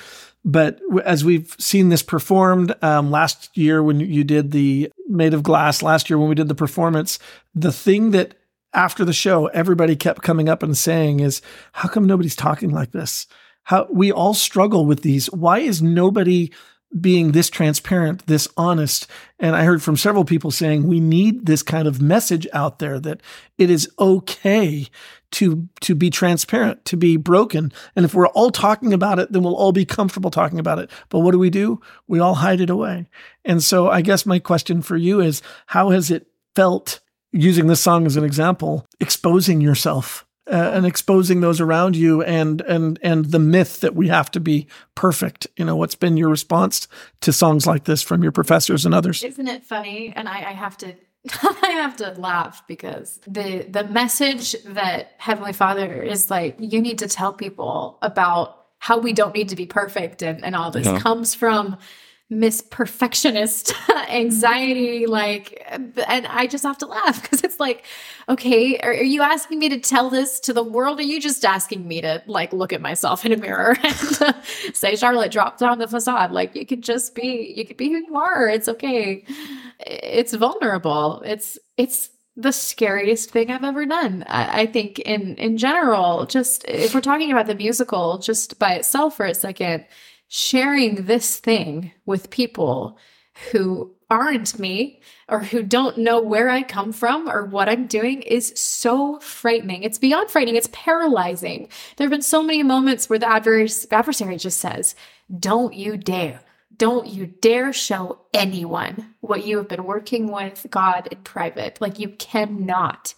But as we've seen this performed um, last year when you did the Made of Glass, last year when we did the performance, the thing that after the show everybody kept coming up and saying is, "How come nobody's talking like this?" how we all struggle with these. Why is nobody being this transparent, this honest? And I heard from several people saying we need this kind of message out there that it is okay to to be transparent, to be broken. And if we're all talking about it, then we'll all be comfortable talking about it. But what do we do? We all hide it away. And so I guess my question for you is how has it felt using this song as an example, exposing yourself uh, and exposing those around you and and and the myth that we have to be perfect you know what's been your response to songs like this from your professors and others
Isn't it funny? And I, I have to I have to laugh because the the message that Heavenly Father is like, you need to tell people about how we don't need to be perfect and, and all this
Yeah.
comes from Miss Perfectionist anxiety, like and I just have to laugh because it's like, okay, are, are you asking me to tell this to the world? Or are you just asking me to like look at myself in a mirror and uh, say, Charlotte, drop down the facade? Like you could just be, you could be who you are. It's okay it's vulnerable. It's it's the scariest thing I've ever done. I, I think in in general, just if we're talking about the musical, just by itself for a second, sharing this thing with people who aren't me or who don't know where I come from or what I'm doing is so frightening. It's beyond frightening, it's paralyzing. There have been so many moments where the advers- adversary just says, Don't you dare. Don't you dare show anyone what you have been working with God in private. Like you cannot.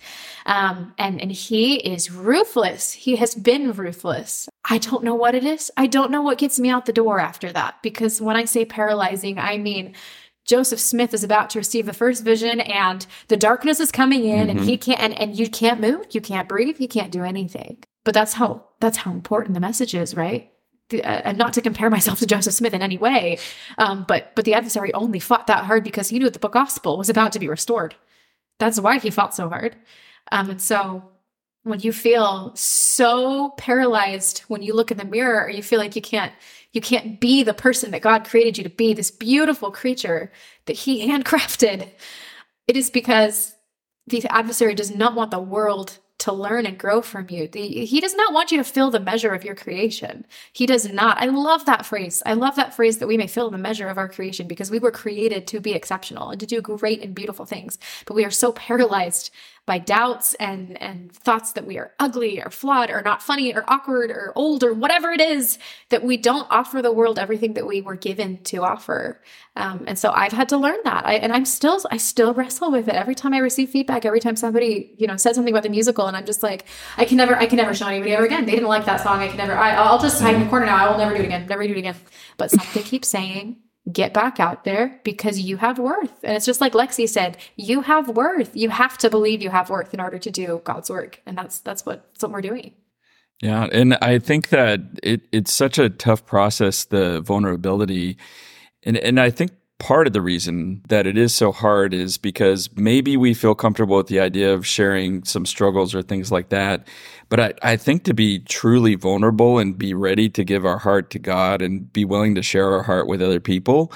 Um, and and He is ruthless. He has been ruthless. I don't know what it is. I don't know what gets me out the door after that. Because when I say paralyzing, I mean Joseph Smith is about to receive the first vision, and the darkness is coming in, and he can't, and, and you can't move, you can't breathe, you can't do anything. But that's how that's how important the message is, right? The- uh, and not to compare myself to Joseph Smith in any way, um, but but the adversary only fought that hard because he knew that the gospel was about to be restored. That's why he fought so hard. Um, and so when you feel so paralyzed when you look in the mirror or you feel like you can't you can't be the person that God created you to be, this beautiful creature that he handcrafted, it is because the adversary does not want the world to learn and grow from you. He does not want you to fill the measure of your creation. He does not. I love that phrase. I love that phrase that we may fill the measure of our creation because we were created to be exceptional and to do great and beautiful things. But we are so paralyzed by doubts and and thoughts that we are ugly or flawed or not funny or awkward or old or whatever it is that we don't offer the world everything that we were given to offer. Um, and so i've had to learn that. I, and i'm still i still wrestle with it. Every time i receive feedback every time somebody you know said something about the musical and i'm just like i can never i can never show anybody ever again. They didn't like that song. I can never I, i'll just hide in the corner now. I will never do it again. Never do it again. But something keeps saying get back out there because you have worth. And it's just like Lexi said, you have worth. You have to believe you have worth in order to do God's work. And that's that's what that's what we're doing.
Yeah, and I think that it it's such a tough process the vulnerability. And and I think part of the reason that it is so hard is because maybe we feel comfortable with the idea of sharing some struggles or things like that. But I, I think to be truly vulnerable and be ready to give our heart to God and be willing to share our heart with other people,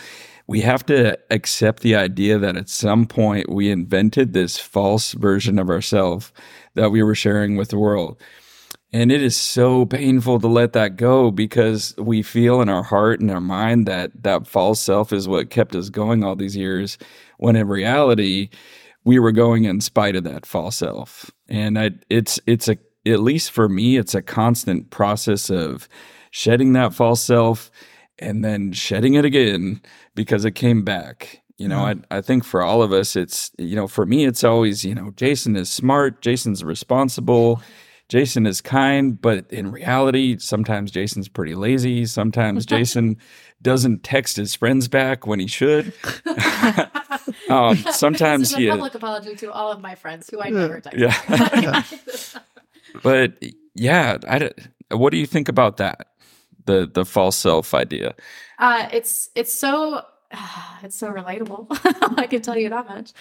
we have to accept the idea that at some point we invented this false version of ourselves that we were sharing with the world. And it is so painful to let that go because we feel in our heart and our mind that that false self is what kept us going all these years, when in reality, we were going in spite of that false self. And I, it's it's a at least for me, it's a constant process of shedding that false self and then shedding it again because it came back. You know, I, I think for all of us, it's, you know, for me, it's always, you know, Jason is smart, Jason's responsible, Jason is kind, but in reality, sometimes Jason's pretty lazy. Sometimes Jason doesn't text his friends back when he should. um, sometimes
this is a
he
public apology to all of my friends who I never text.
Yeah. but yeah, I, what do you think about that? The the false self idea.
Uh, it's it's so it's so relatable. I can tell you that much.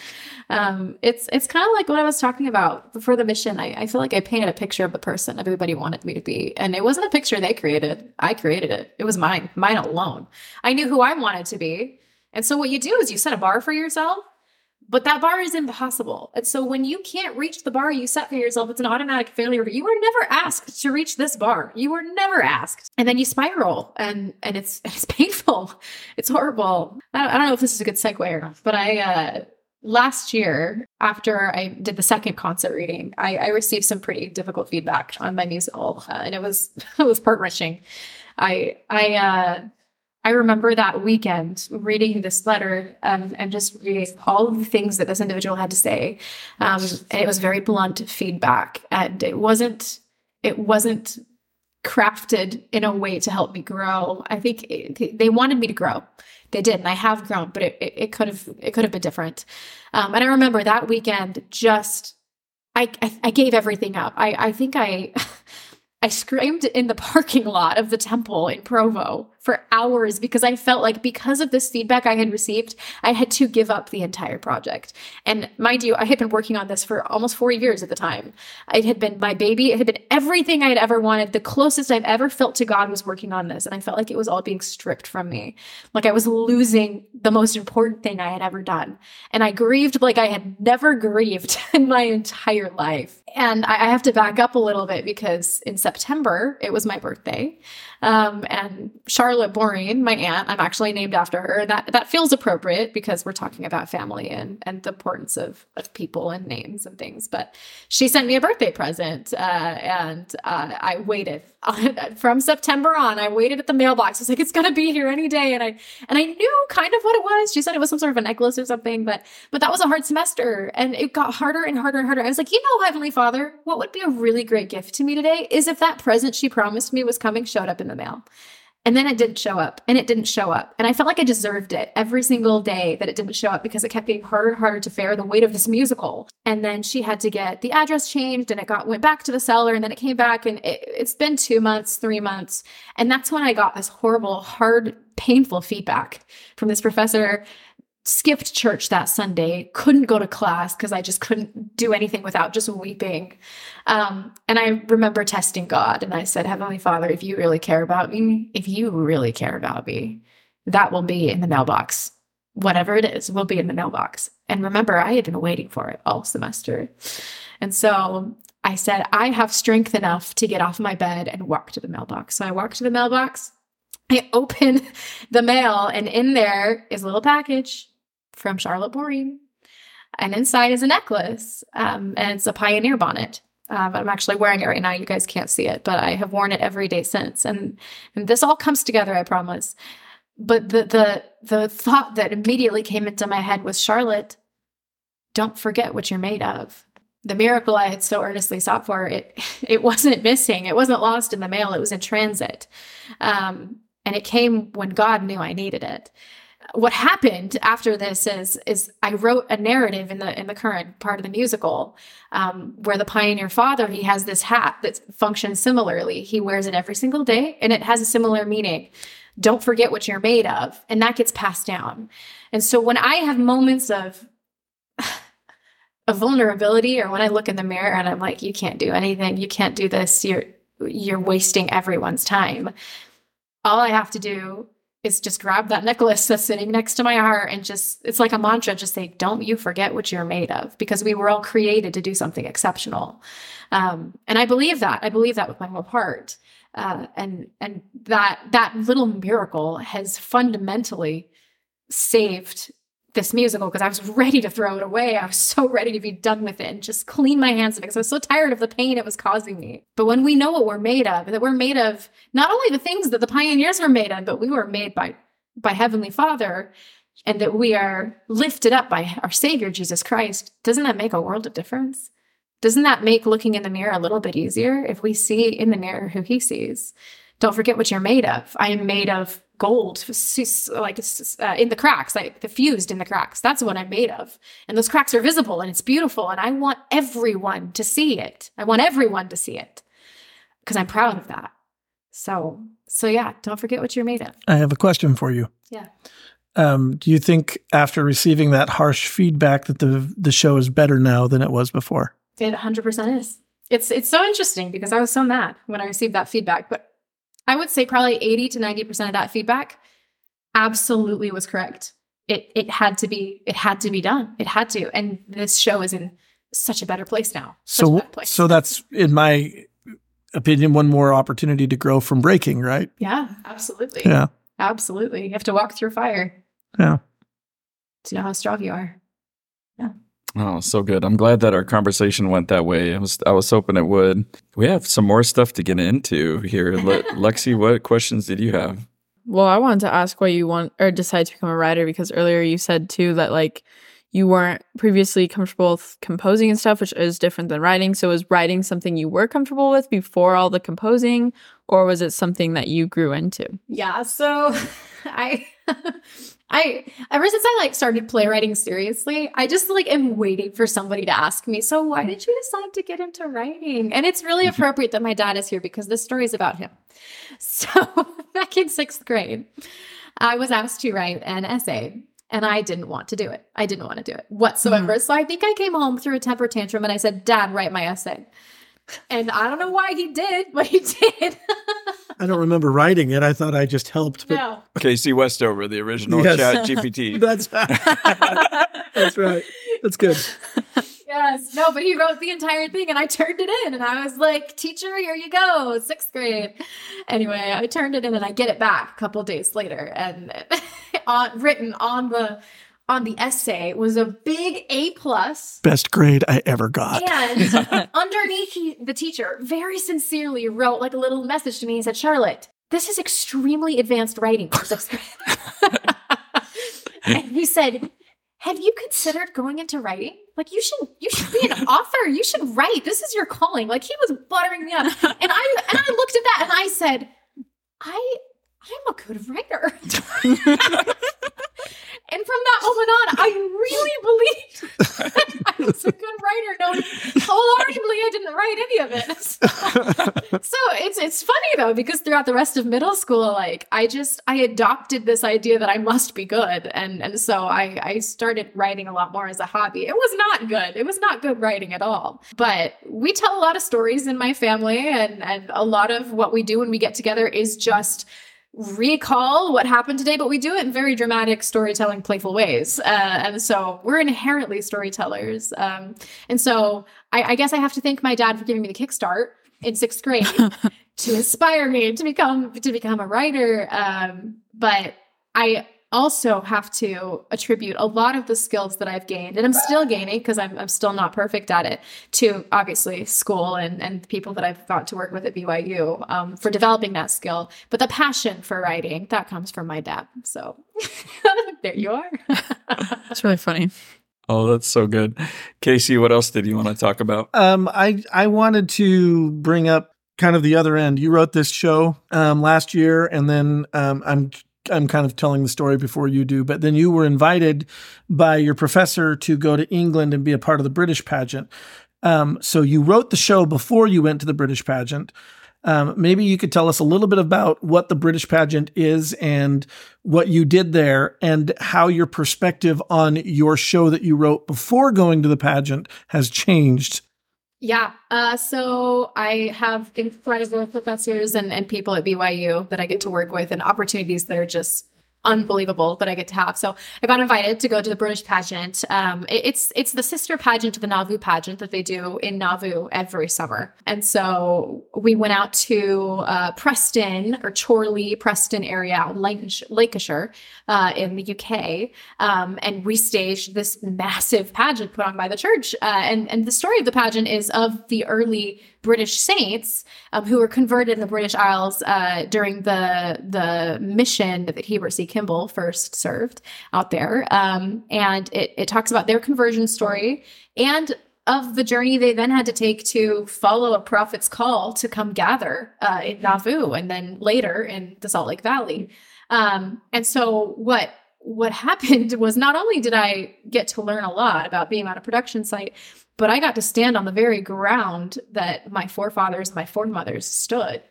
Um, it's it's kind of like what I was talking about before the mission. I, I feel like I painted a picture of the person everybody wanted me to be, and it wasn't a picture they created. I created it. It was mine, mine alone. I knew who I wanted to be, and so what you do is you set a bar for yourself. But that bar is impossible. And so when you can't reach the bar you set for yourself, it's an automatic failure. You were never asked to reach this bar. You were never asked. And then you spiral and and it's it's painful. It's horrible. I don't, I don't know if this is a good segue or not, but I uh last year after I did the second concert reading, I, I received some pretty difficult feedback on my musical. Uh, and it was it was heart wrenching. I I uh I remember that weekend reading this letter um, and just reading all of the things that this individual had to say, um, and it was very blunt feedback, and it wasn't it wasn't crafted in a way to help me grow. I think it, they wanted me to grow. They did, and I have grown, but it, it, could have it could have been different. Um, and I remember that weekend just I, I, I gave everything up. I, I think I I screamed in the parking lot of the temple in Provo for hours because I felt like because of this feedback I had received, I had to give up the entire project. And mind you, I had been working on this for almost four years at the time. It had been my baby, it had been everything I had ever wanted. The closest I've ever felt to God was working on this. And I felt like it was all being stripped from me. Like I was losing the most important thing I had ever done. And I grieved like I had never grieved in my entire life. And I have to back up a little bit because in September, it was my birthday. Um, and Charlotte Boring, my aunt, I'm actually named after her. That that feels appropriate because we're talking about family and and the importance of of people and names and things. But she sent me a birthday present, uh, and uh, I waited from September on. I waited at the mailbox. I was like, it's gonna be here any day, and I and I knew kind of what it was. She said it was some sort of a necklace or something, but but that was a hard semester, and it got harder and harder and harder. I was like, you know, Heavenly Father, what would be a really great gift to me today is if that present she promised me was coming showed up in the mail. And then it didn't show up and it didn't show up. And I felt like I deserved it every single day that it didn't show up because it kept getting harder and harder to bear the weight of this musical. And then she had to get the address changed and it got went back to the seller and then it came back and it, it's been two months, three months. And that's when I got this horrible, hard, painful feedback from this professor skipped church that Sunday, couldn't go to class because I just couldn't do anything without just weeping. Um, and I remember testing God and I said, Heavenly Father, if you really care about me, if you really care about me, that will be in the mailbox. Whatever it is, will be in the mailbox. And remember, I had been waiting for it all semester. And so I said, I have strength enough to get off my bed and walk to the mailbox. So I walked to the mailbox. I open the mail, and in there is a little package from Charlotte Boring. and inside is a necklace, um, and it's a pioneer bonnet. Um, I'm actually wearing it right now. You guys can't see it, but I have worn it every day since. And, and this all comes together, I promise. But the the the thought that immediately came into my head was Charlotte, don't forget what you're made of. The miracle I had so earnestly sought for, it it wasn't missing. It wasn't lost in the mail. It was in transit. Um, and it came when God knew I needed it what happened after this is is I wrote a narrative in the in the current part of the musical um, where the pioneer father he has this hat that functions similarly. He wears it every single day, and it has a similar meaning. Don't forget what you're made of, and that gets passed down. And so when I have moments of a vulnerability, or when I look in the mirror and I'm like, "You can't do anything. You can't do this. You're you're wasting everyone's time." All I have to do is just grab that necklace that's sitting next to my heart and just it's like a mantra just say don't you forget what you're made of because we were all created to do something exceptional. Um, and i believe that i believe that with my whole heart. Uh, and and that that little miracle has fundamentally saved this musical because I was ready to throw it away. I was so ready to be done with it and just clean my hands of it because I was so tired of the pain it was causing me. But when we know what we're made of, that we're made of not only the things that the pioneers were made of, but we were made by by Heavenly Father, and that we are lifted up by our Savior Jesus Christ, doesn't that make a world of difference? Doesn't that make looking in the mirror a little bit easier if we see in the mirror who He sees? Don't forget what you're made of. I am made of gold, like uh, in the cracks, like diffused in the cracks. That's what I'm made of. And those cracks are visible and it's beautiful. And I want everyone to see it. I want everyone to see it because I'm proud of that. So, so yeah, don't forget what you're made of.
I have a question for you.
Yeah.
Um, do you think after receiving that harsh feedback that the the show is better now than it was before?
It 100% is. It's it's so interesting because I was so mad when I received that feedback, but I would say probably 80 to 90% of that feedback absolutely was correct. It it had to be it had to be done. It had to. And this show is in such a better place now.
so place. so that's in my opinion one more opportunity to grow from breaking, right?
Yeah, absolutely.
Yeah.
Absolutely. You have to walk through fire.
Yeah.
To know how strong you are. Yeah.
Oh, so good. I'm glad that our conversation went that way. I was I was hoping it would. We have some more stuff to get into here. Le- Lexi, what questions did you have?
Well, I wanted to ask why you want or decide to become a writer because earlier you said too that like you weren't previously comfortable with composing and stuff, which is different than writing. So was writing something you were comfortable with before all the composing, or was it something that you grew into?
Yeah, so I I ever since I like started playwriting seriously, I just like am waiting for somebody to ask me, so why did you decide to get into writing? And it's really mm-hmm. appropriate that my dad is here because this story is about him. So back in sixth grade, I was asked to write an essay and I didn't want to do it. I didn't want to do it whatsoever. Mm. So I think I came home through a temper tantrum and I said, Dad, write my essay. And I don't know why he did, but he did.
I don't remember writing it. I thought I just helped.
But... No.
Casey Westover, the original yes. chat GPT.
that's, that's right. That's good.
Yes. No, but he wrote the entire thing and I turned it in and I was like, teacher, here you go. Sixth grade. Anyway, I turned it in and I get it back a couple days later and on, written on the on the essay was a big A plus.
Best grade I ever got.
And underneath he, the teacher very sincerely wrote like a little message to me. He said, Charlotte, this is extremely advanced writing for sixth grade. and he said, Have you considered going into writing? Like you should you should be an author. You should write. This is your calling. Like he was buttering me up. And I and I looked at that and I said, I I'm a good writer. And from that moment on, I really believed I was a good writer, knowing wholeheartedly I didn't write any of it. So, so, it's it's funny though, because throughout the rest of middle school, like I just I adopted this idea that I must be good. And and so I, I started writing a lot more as a hobby. It was not good. It was not good writing at all. But we tell a lot of stories in my family, and and a lot of what we do when we get together is just recall what happened today, but we do it in very dramatic storytelling, playful ways. Uh, and so we're inherently storytellers. Um, and so I, I, guess I have to thank my dad for giving me the kickstart in sixth grade to inspire me to become to become a writer. Um, but I also have to attribute a lot of the skills that I've gained, and I'm still gaining because I'm, I'm still not perfect at it, to obviously school and, and people that I've got to work with at BYU um, for developing that skill. But the passion for writing, that comes from my dad. So there you are.
It's really funny.
Oh, that's so good. Casey, what else did you want to talk about?
Um, I I wanted to bring up kind of the other end. You wrote this show um, last year, and then um, I'm I'm kind of telling the story before you do, but then you were invited by your professor to go to England and be a part of the British pageant. Um, so you wrote the show before you went to the British pageant. Um, maybe you could tell us a little bit about what the British pageant is and what you did there, and how your perspective on your show that you wrote before going to the pageant has changed.
Yeah. Uh, so I have incredible professors and, and people at BYU that I get to work with and opportunities that are just unbelievable that I get to have. So I got invited to go to the British pageant. Um, it- it's it's the sister pageant to the Nauvoo pageant that they do in Nauvoo every summer. And so we went out to uh, Preston or Chorley, Preston area, Lancashire, Lancashire uh, in the UK, um, and we staged this massive pageant put on by the church. Uh, and and the story of the pageant is of the early British saints um, who were converted in the British Isles uh, during the the mission that Heber C. Kimball first served out there, um, and it, it talks about their conversion story and of the journey they then had to take to follow a prophet's call to come gather uh, in Nauvoo and then later in the Salt Lake Valley. Um, and so what what happened was not only did I get to learn a lot about being on a production site, but I got to stand on the very ground that my forefathers, my foremothers stood.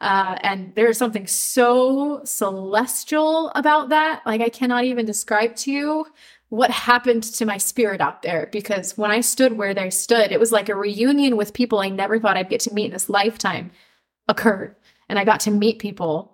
Uh, and there's something so celestial about that. Like I cannot even describe to you what happened to my spirit out there because when I stood where they stood, it was like a reunion with people I never thought I'd get to meet in this lifetime occurred. And I got to meet people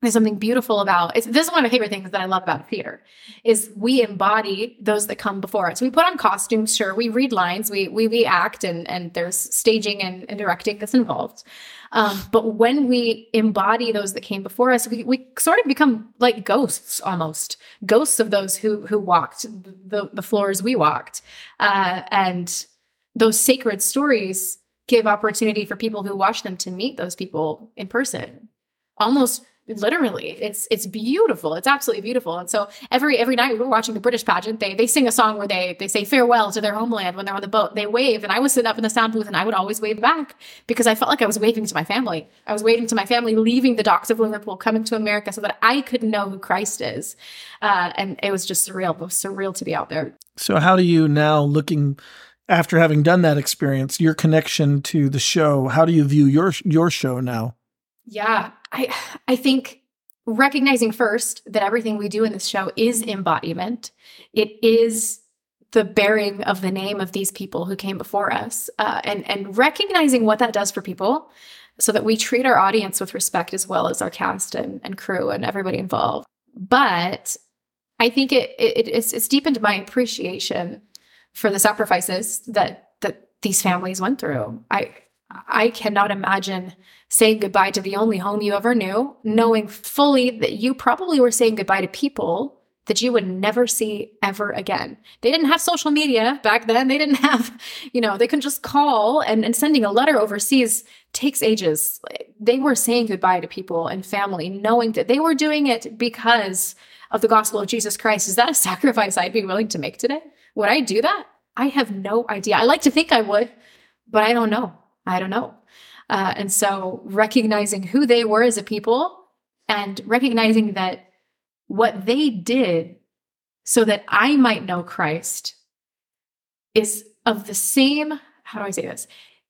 there's something beautiful about it's, this is one of my favorite things that I love about theater is we embody those that come before us. We put on costumes, sure. We read lines, we we, we act, and and there's staging and, and directing that's involved. Um, but when we embody those that came before us, we, we sort of become like ghosts almost, ghosts of those who who walked the the floors we walked, uh, and those sacred stories give opportunity for people who watch them to meet those people in person almost literally it's it's beautiful. It's absolutely beautiful. And so every every night we were watching the british pageant they they sing a song where they they say farewell to their homeland when they're on the boat. They wave and i was sitting up in the sound booth and i would always wave back because i felt like i was waving to my family. I was waving to my family leaving the docks of liverpool coming to america so that i could know who christ is. Uh, and it was just surreal it was surreal to be out there.
So, how do you now, looking after having done that experience, your connection to the show? How do you view your your show now?
Yeah, I I think recognizing first that everything we do in this show is embodiment. It is the bearing of the name of these people who came before us, uh, and and recognizing what that does for people, so that we treat our audience with respect as well as our cast and, and crew and everybody involved. But I think it, it it's, it's deepened my appreciation for the sacrifices that that these families went through. I I cannot imagine saying goodbye to the only home you ever knew, knowing fully that you probably were saying goodbye to people that you would never see ever again. They didn't have social media back then. They didn't have, you know, they couldn't just call and, and sending a letter overseas takes ages. They were saying goodbye to people and family, knowing that they were doing it because of the gospel of Jesus Christ. Is that a sacrifice I'd be willing to make today? Would I do that? I have no idea. I like to think I would, but I don't know. I don't know. Uh, and so recognizing who they were as a people and recognizing that what they did so that I might know Christ is of the same, how do I say this?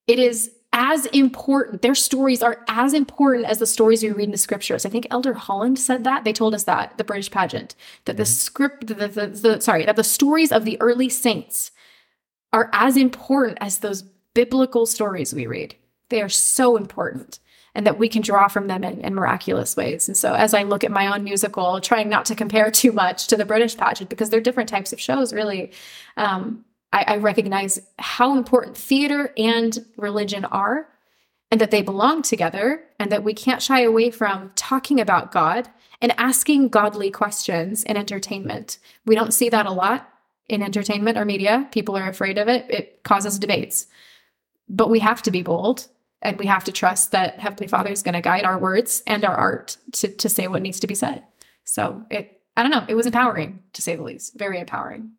It is as important, their stories are as important as the stories we read in the scriptures. I think Elder Holland said that. They told us that, the British pageant, that the script, the, the, the, sorry, that the stories of the early saints are as important as those biblical stories we read. They are so important and that we can draw from them in, in, miraculous ways. And so, as I look at my own musical, trying not to compare too much to the British pageant because they're different types of shows, really, um, I, I recognize how important theater and religion are and that they belong together and that we can't shy away from talking about God and asking godly questions in entertainment. We don't see that a lot in entertainment or media. People are afraid of it. It causes debates. But we have to be bold and we have to trust that Heavenly Father is going to guide our words and our art to, to say what needs to be said. So it, I don't know, it was empowering to say the least, very empowering.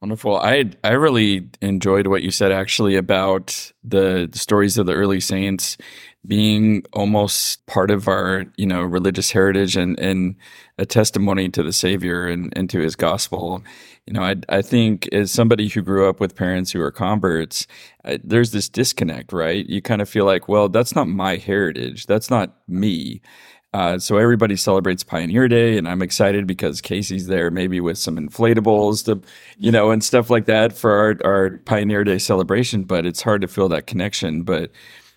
Wonderful. I I really enjoyed what you said actually about the stories of the early saints being almost part of our you know religious heritage and and a testimony to the Savior and, and to His gospel. You know, I I think as somebody who grew up with parents who are converts, I, there's this disconnect, right? You kind of feel like, well, that's not my heritage. That's not me. Uh, so everybody celebrates Pioneer Day, and I'm excited because Casey's there, maybe with some inflatables to, you know, and stuff like that for our, our Pioneer Day celebration. But it's hard to feel that connection. But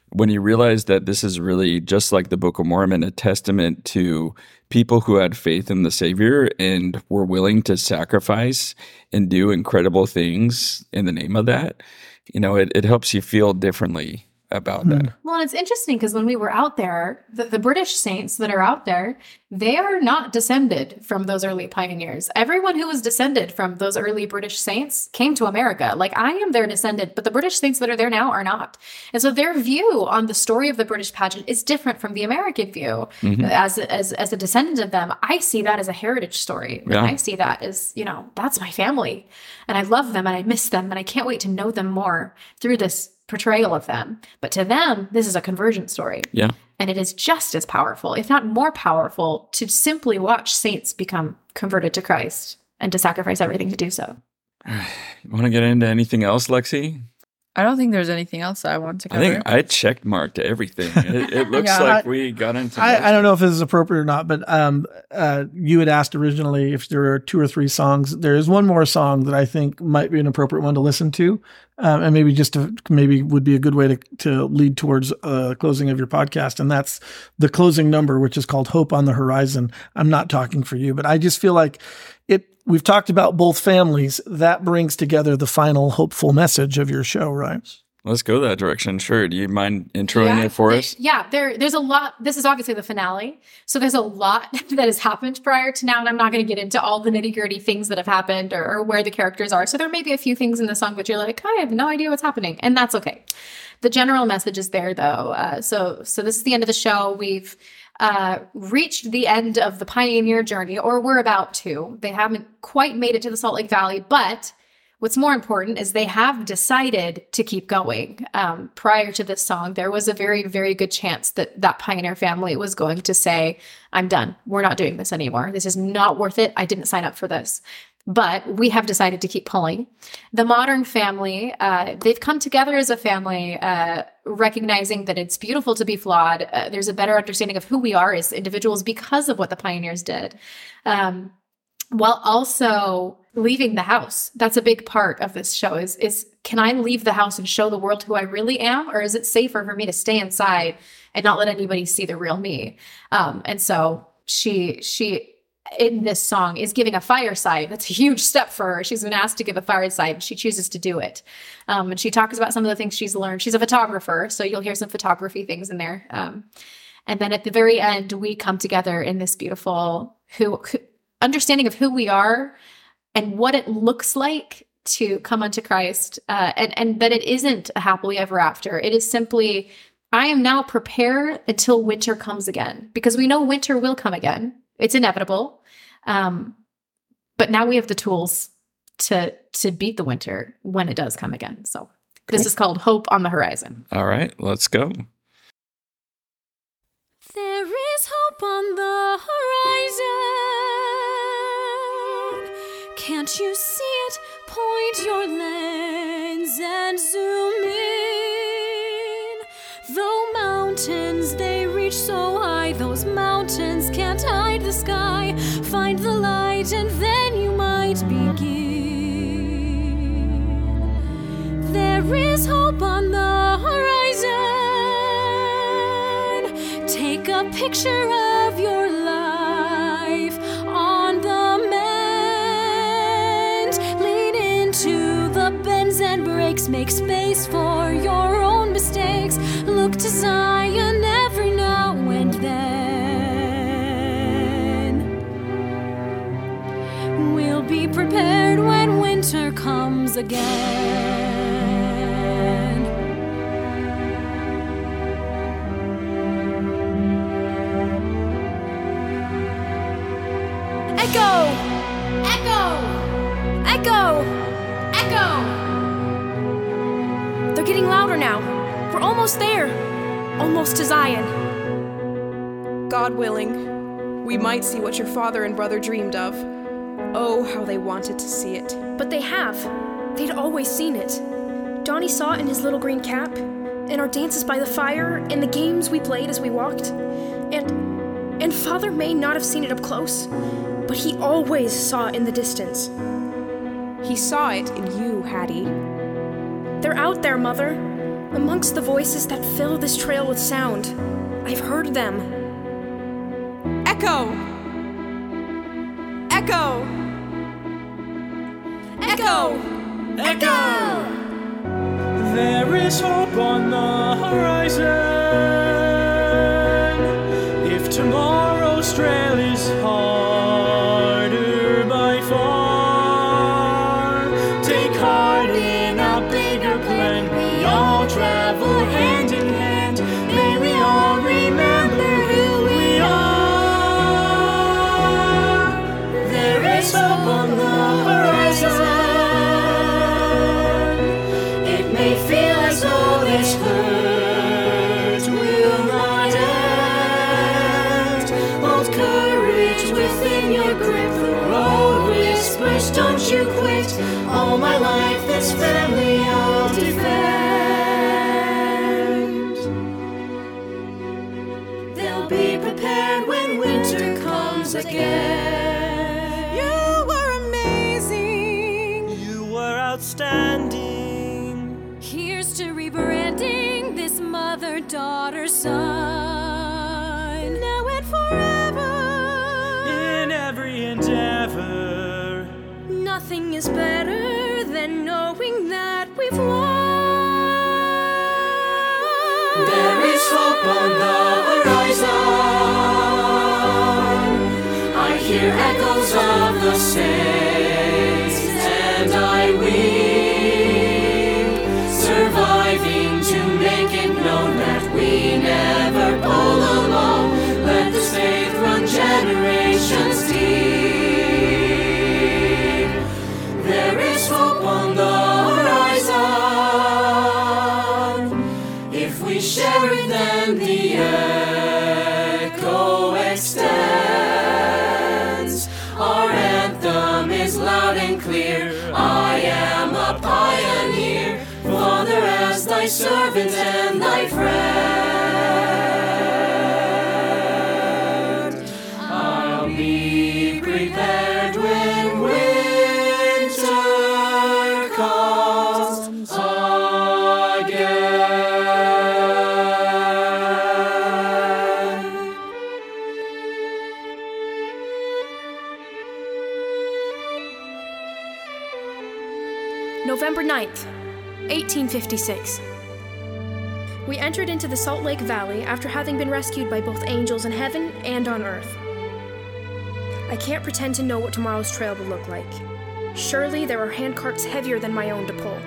when you realize that this is really just like the Book of Mormon, a testament to people who had faith in the Savior and were willing to sacrifice and do incredible things in the name of that, you know, it, it helps you feel differently about that. Hmm.
Well, and it's interesting because when we were out there, the, the British saints that are out there, they are not descended from those early pioneers. Everyone who was descended from those early British saints came to America. Like I am their descendant, but the British saints that are there now are not. And so their view on the story of the British pageant is different from the American view. Mm-hmm. As, as as a descendant of them, I see that as a heritage story.
Yeah.
I see that as, you know, that's my family. And I love them and I miss them and I can't wait to know them more through this portrayal of them. But to them, this is a conversion story.
Yeah.
And it is just as powerful, if not more powerful, to simply watch saints become converted to Christ and to sacrifice everything to do so.
You want to get into anything else, Lexi?
I don't think there's anything else I want to cover.
I think I check marked everything. It, it looks
Yeah,
like
I-
we got into. most
I, I don't know if this is appropriate or not, but um, uh, you had asked originally if there are two or three songs. There is one more song that I think might be an appropriate one to listen to, um, and maybe just to, maybe would be a good way to to lead towards uh, closing of your podcast, and that's the closing number, which is called "Hope on the Horizon." I'm not talking for you, but I just feel like it. We've talked about both families. That brings together the final hopeful message of your show, right?
Let's go that direction. Sure. Do you mind introing it for us?
Yeah, there, there's a lot. This is obviously the finale. So there's a lot that has happened prior to now. And I'm not going to get into all the nitty gritty things that have happened or, or where the characters are. So there may be a few things in the song that you're like, I have no idea what's happening. And that's okay. The general message is there though. Uh, so, so this is the end of the show. We've, uh, reached the end of the pioneer journey, or we're about to. They haven't quite made it to the Salt Lake Valley, but What's more important is they have decided to keep going. Um, prior to this song, there was a very, very good chance that that pioneer family was going to say, I'm done. We're not doing this anymore. This is not worth it. I didn't sign up for this. But we have decided to keep pulling. The modern family, uh, they've come together as a family, uh, recognizing that it's beautiful to be flawed. Uh, there's a better understanding of who we are as individuals because of what the pioneers did. Um, while also leaving the house. That's a big part of this show is is can I leave the house and show the world who I really am or is it safer for me to stay inside and not let anybody see the real me? Um, and so she she in this song is giving a fireside. That's a huge step for her. She's been asked to give a fireside. She chooses to do it. Um, and she talks about some of the things she's learned. She's a photographer, so you'll hear some photography things in there. Um, and then at the very end, we come together in this beautiful who, who understanding of who we are and what it looks like to come unto Christ, uh, and and that it isn't a happily ever after. It is simply, I am now prepared until winter comes again, because we know winter will come again. It's inevitable, um, but now we have the tools to to beat the winter when it does come again. So this is called hope on the horizon.
All right, let's go.
There is hope on the horizon. Can't you see it? Point your lens and zoom in. Mountains they reach so high, those mountains can't hide the sky. Find the light and then you might begin. There is hope on the horizon. Take a picture of your life on the mend. Lean into the bends and breaks. Make space for your own mistakes. Look to and then. We'll be prepared when winter
comes again.
Echo! Echo! Echo! Echo!
They're getting louder now. We're almost there. Almost to Zion.
God willing, we might see what your father and brother dreamed of. Oh, how they wanted to see it.
But they have. They'd always seen it. Donnie saw it in his little green cap, in our dances by the fire, in the games we played as we walked. And and Father may not have seen it up close, but he always saw it in the distance.
He saw it in you, Hattie.
They're out there, Mother, amongst the voices that fill this trail with sound. I've heard them.
Echo! Echo!
Echo! Echo!
There is hope on the horizon.
Surviving to make it known that we never
1856. We entered into the Salt Lake Valley after having been rescued by both angels in heaven and on earth. I can't pretend to know what tomorrow's trail will look like. Surely there are handcarts heavier than my own to pull.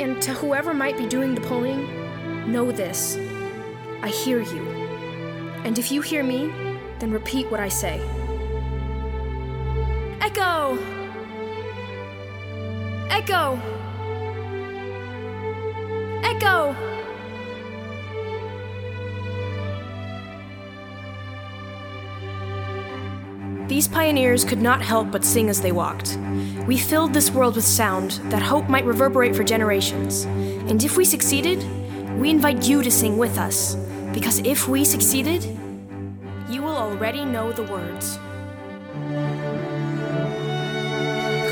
And to whoever might be doing the pulling, know this I hear you. And if you hear me, then repeat what I say. Echo! Echo! Echo! These pioneers could not help but sing as they walked. We filled this world with sound that hope might reverberate for generations. And if we succeeded, we invite you to sing with us. Because if we succeeded, you will already know the words.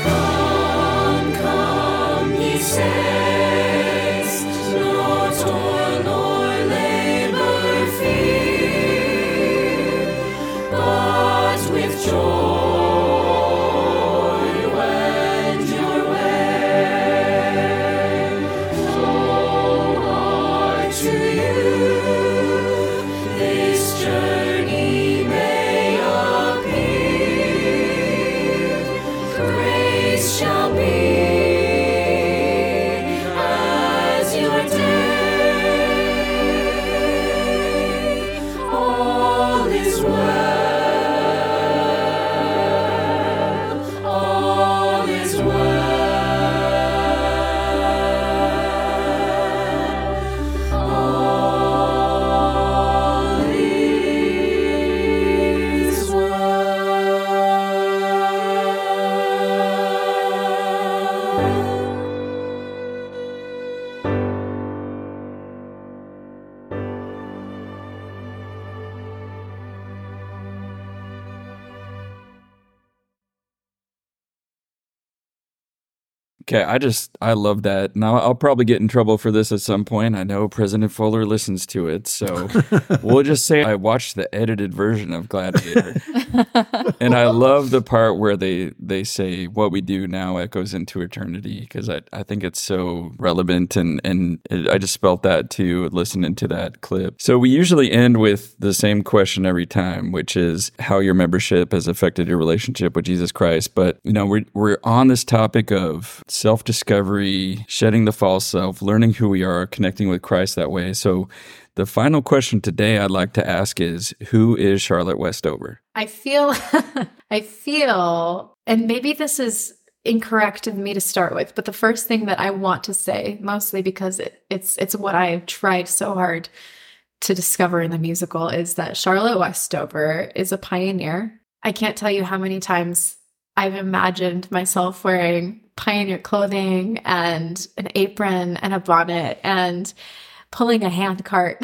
Come, come, ye saints,
Okay, I just I love that. Now I'll probably get in trouble for this at some point. I know President Fuller listens to it, so we'll just say I watched the edited version of Gladiator, and I love the part where they they say what we do now echoes into eternity because I, I think it's so relevant and and it, I just felt that too listening to that clip. So we usually end with the same question every time, which is how your membership has affected your relationship with Jesus Christ. But you know we're we're on this topic of self discovery, shedding the false self, learning who we are, connecting with Christ that way. So the final question today I'd like to ask is who is Charlotte Westover?
I feel, I feel, and maybe this is incorrect of me to start with, but the first thing that I want to say, mostly because it, it's it's what I've tried so hard to discover in the musical, is that Charlotte Westover is a pioneer. I can't tell you how many times I've imagined myself wearing pioneer clothing and an apron and a bonnet and pulling a hand cart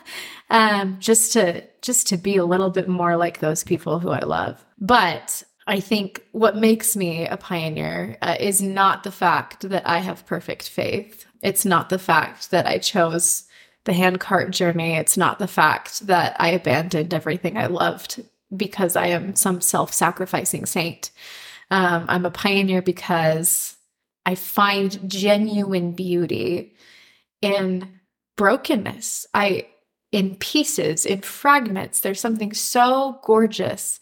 um, just to just to be a little bit more like those people who I love. But I think what makes me a pioneer uh, is not the fact that I have perfect faith. It's not the fact that I chose the handcart journey. It's not the fact that I abandoned everything I loved because I am some self sacrificing saint. Um, I'm a pioneer because I find genuine beauty in brokenness. I in pieces, in fragments. There's something so gorgeous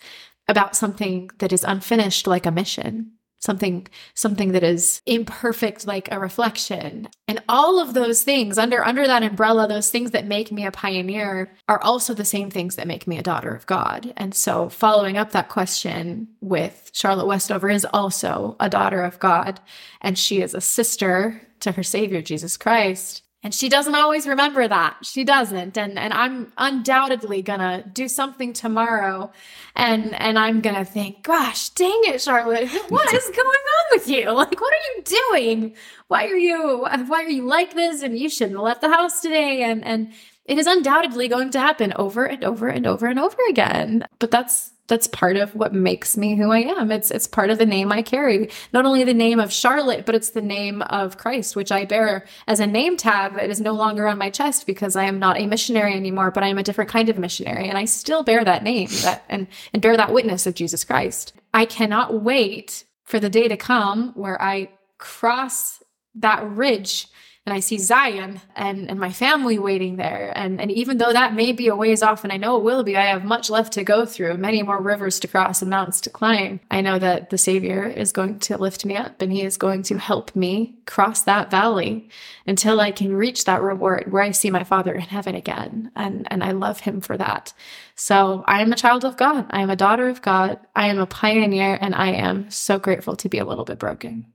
about something that is unfinished like a mission. Something something that is imperfect like a reflection. And all of those things under under that umbrella, those things that make me a pioneer are also the same things that make me a daughter of God. And so following up that question with Charlotte Westover is also a daughter of God and she is a sister to her savior Jesus Christ. And she doesn't always remember that. She doesn't. And and I'm undoubtedly gonna do something tomorrow and and I'm gonna think, gosh, dang it, Charlotte, what is going on with you? Like, what are you doing? Why are you why are you like this? And you shouldn't have left the house today. And and it is undoubtedly going to happen over and over and over and over again. But that's that's part of what makes me who I am. It's it's part of the name I carry. Not only the name of Charlotte, but it's the name of Christ, which I bear as a name tag that is no longer on my chest because I am not a missionary anymore, but I am a different kind of missionary, and I still bear that name that and and bear that witness of Jesus Christ. I cannot wait for the day to come where I cross that ridge and I see Zion and, and my family waiting there. And, and even though that may be a ways off, and I know it will be, I have much left to go through, many more rivers to cross and mountains to climb. I know that the Savior is going to lift me up and He is going to help me cross that valley until I can reach that reward where I see my Father in heaven again. And, and I love Him for that. So I am a child of God. I am a daughter of God. I am a pioneer, and I am so grateful to be a little bit broken.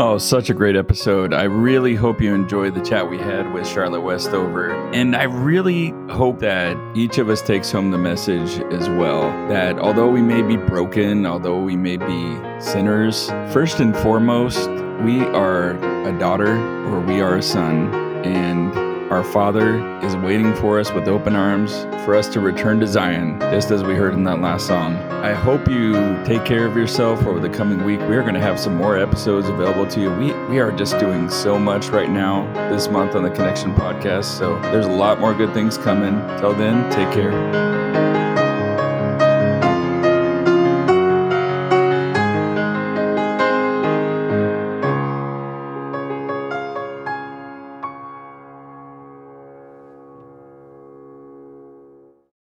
Oh, such a great episode. I really hope you enjoyed the chat we had with Charlotte Westover. And I really hope that each of us takes home the message as well that although we may be broken, although we may be sinners, first and foremost, we are a daughter or we are a son. And our Father is waiting for us with open arms for us to return to Zion, just as we heard in that last song. I hope you take care of yourself over the coming week. We are going to have some more episodes available to you. We, we are just doing so much right now this month on the Connection Podcast, so there's a lot more good things coming. Till then, take care.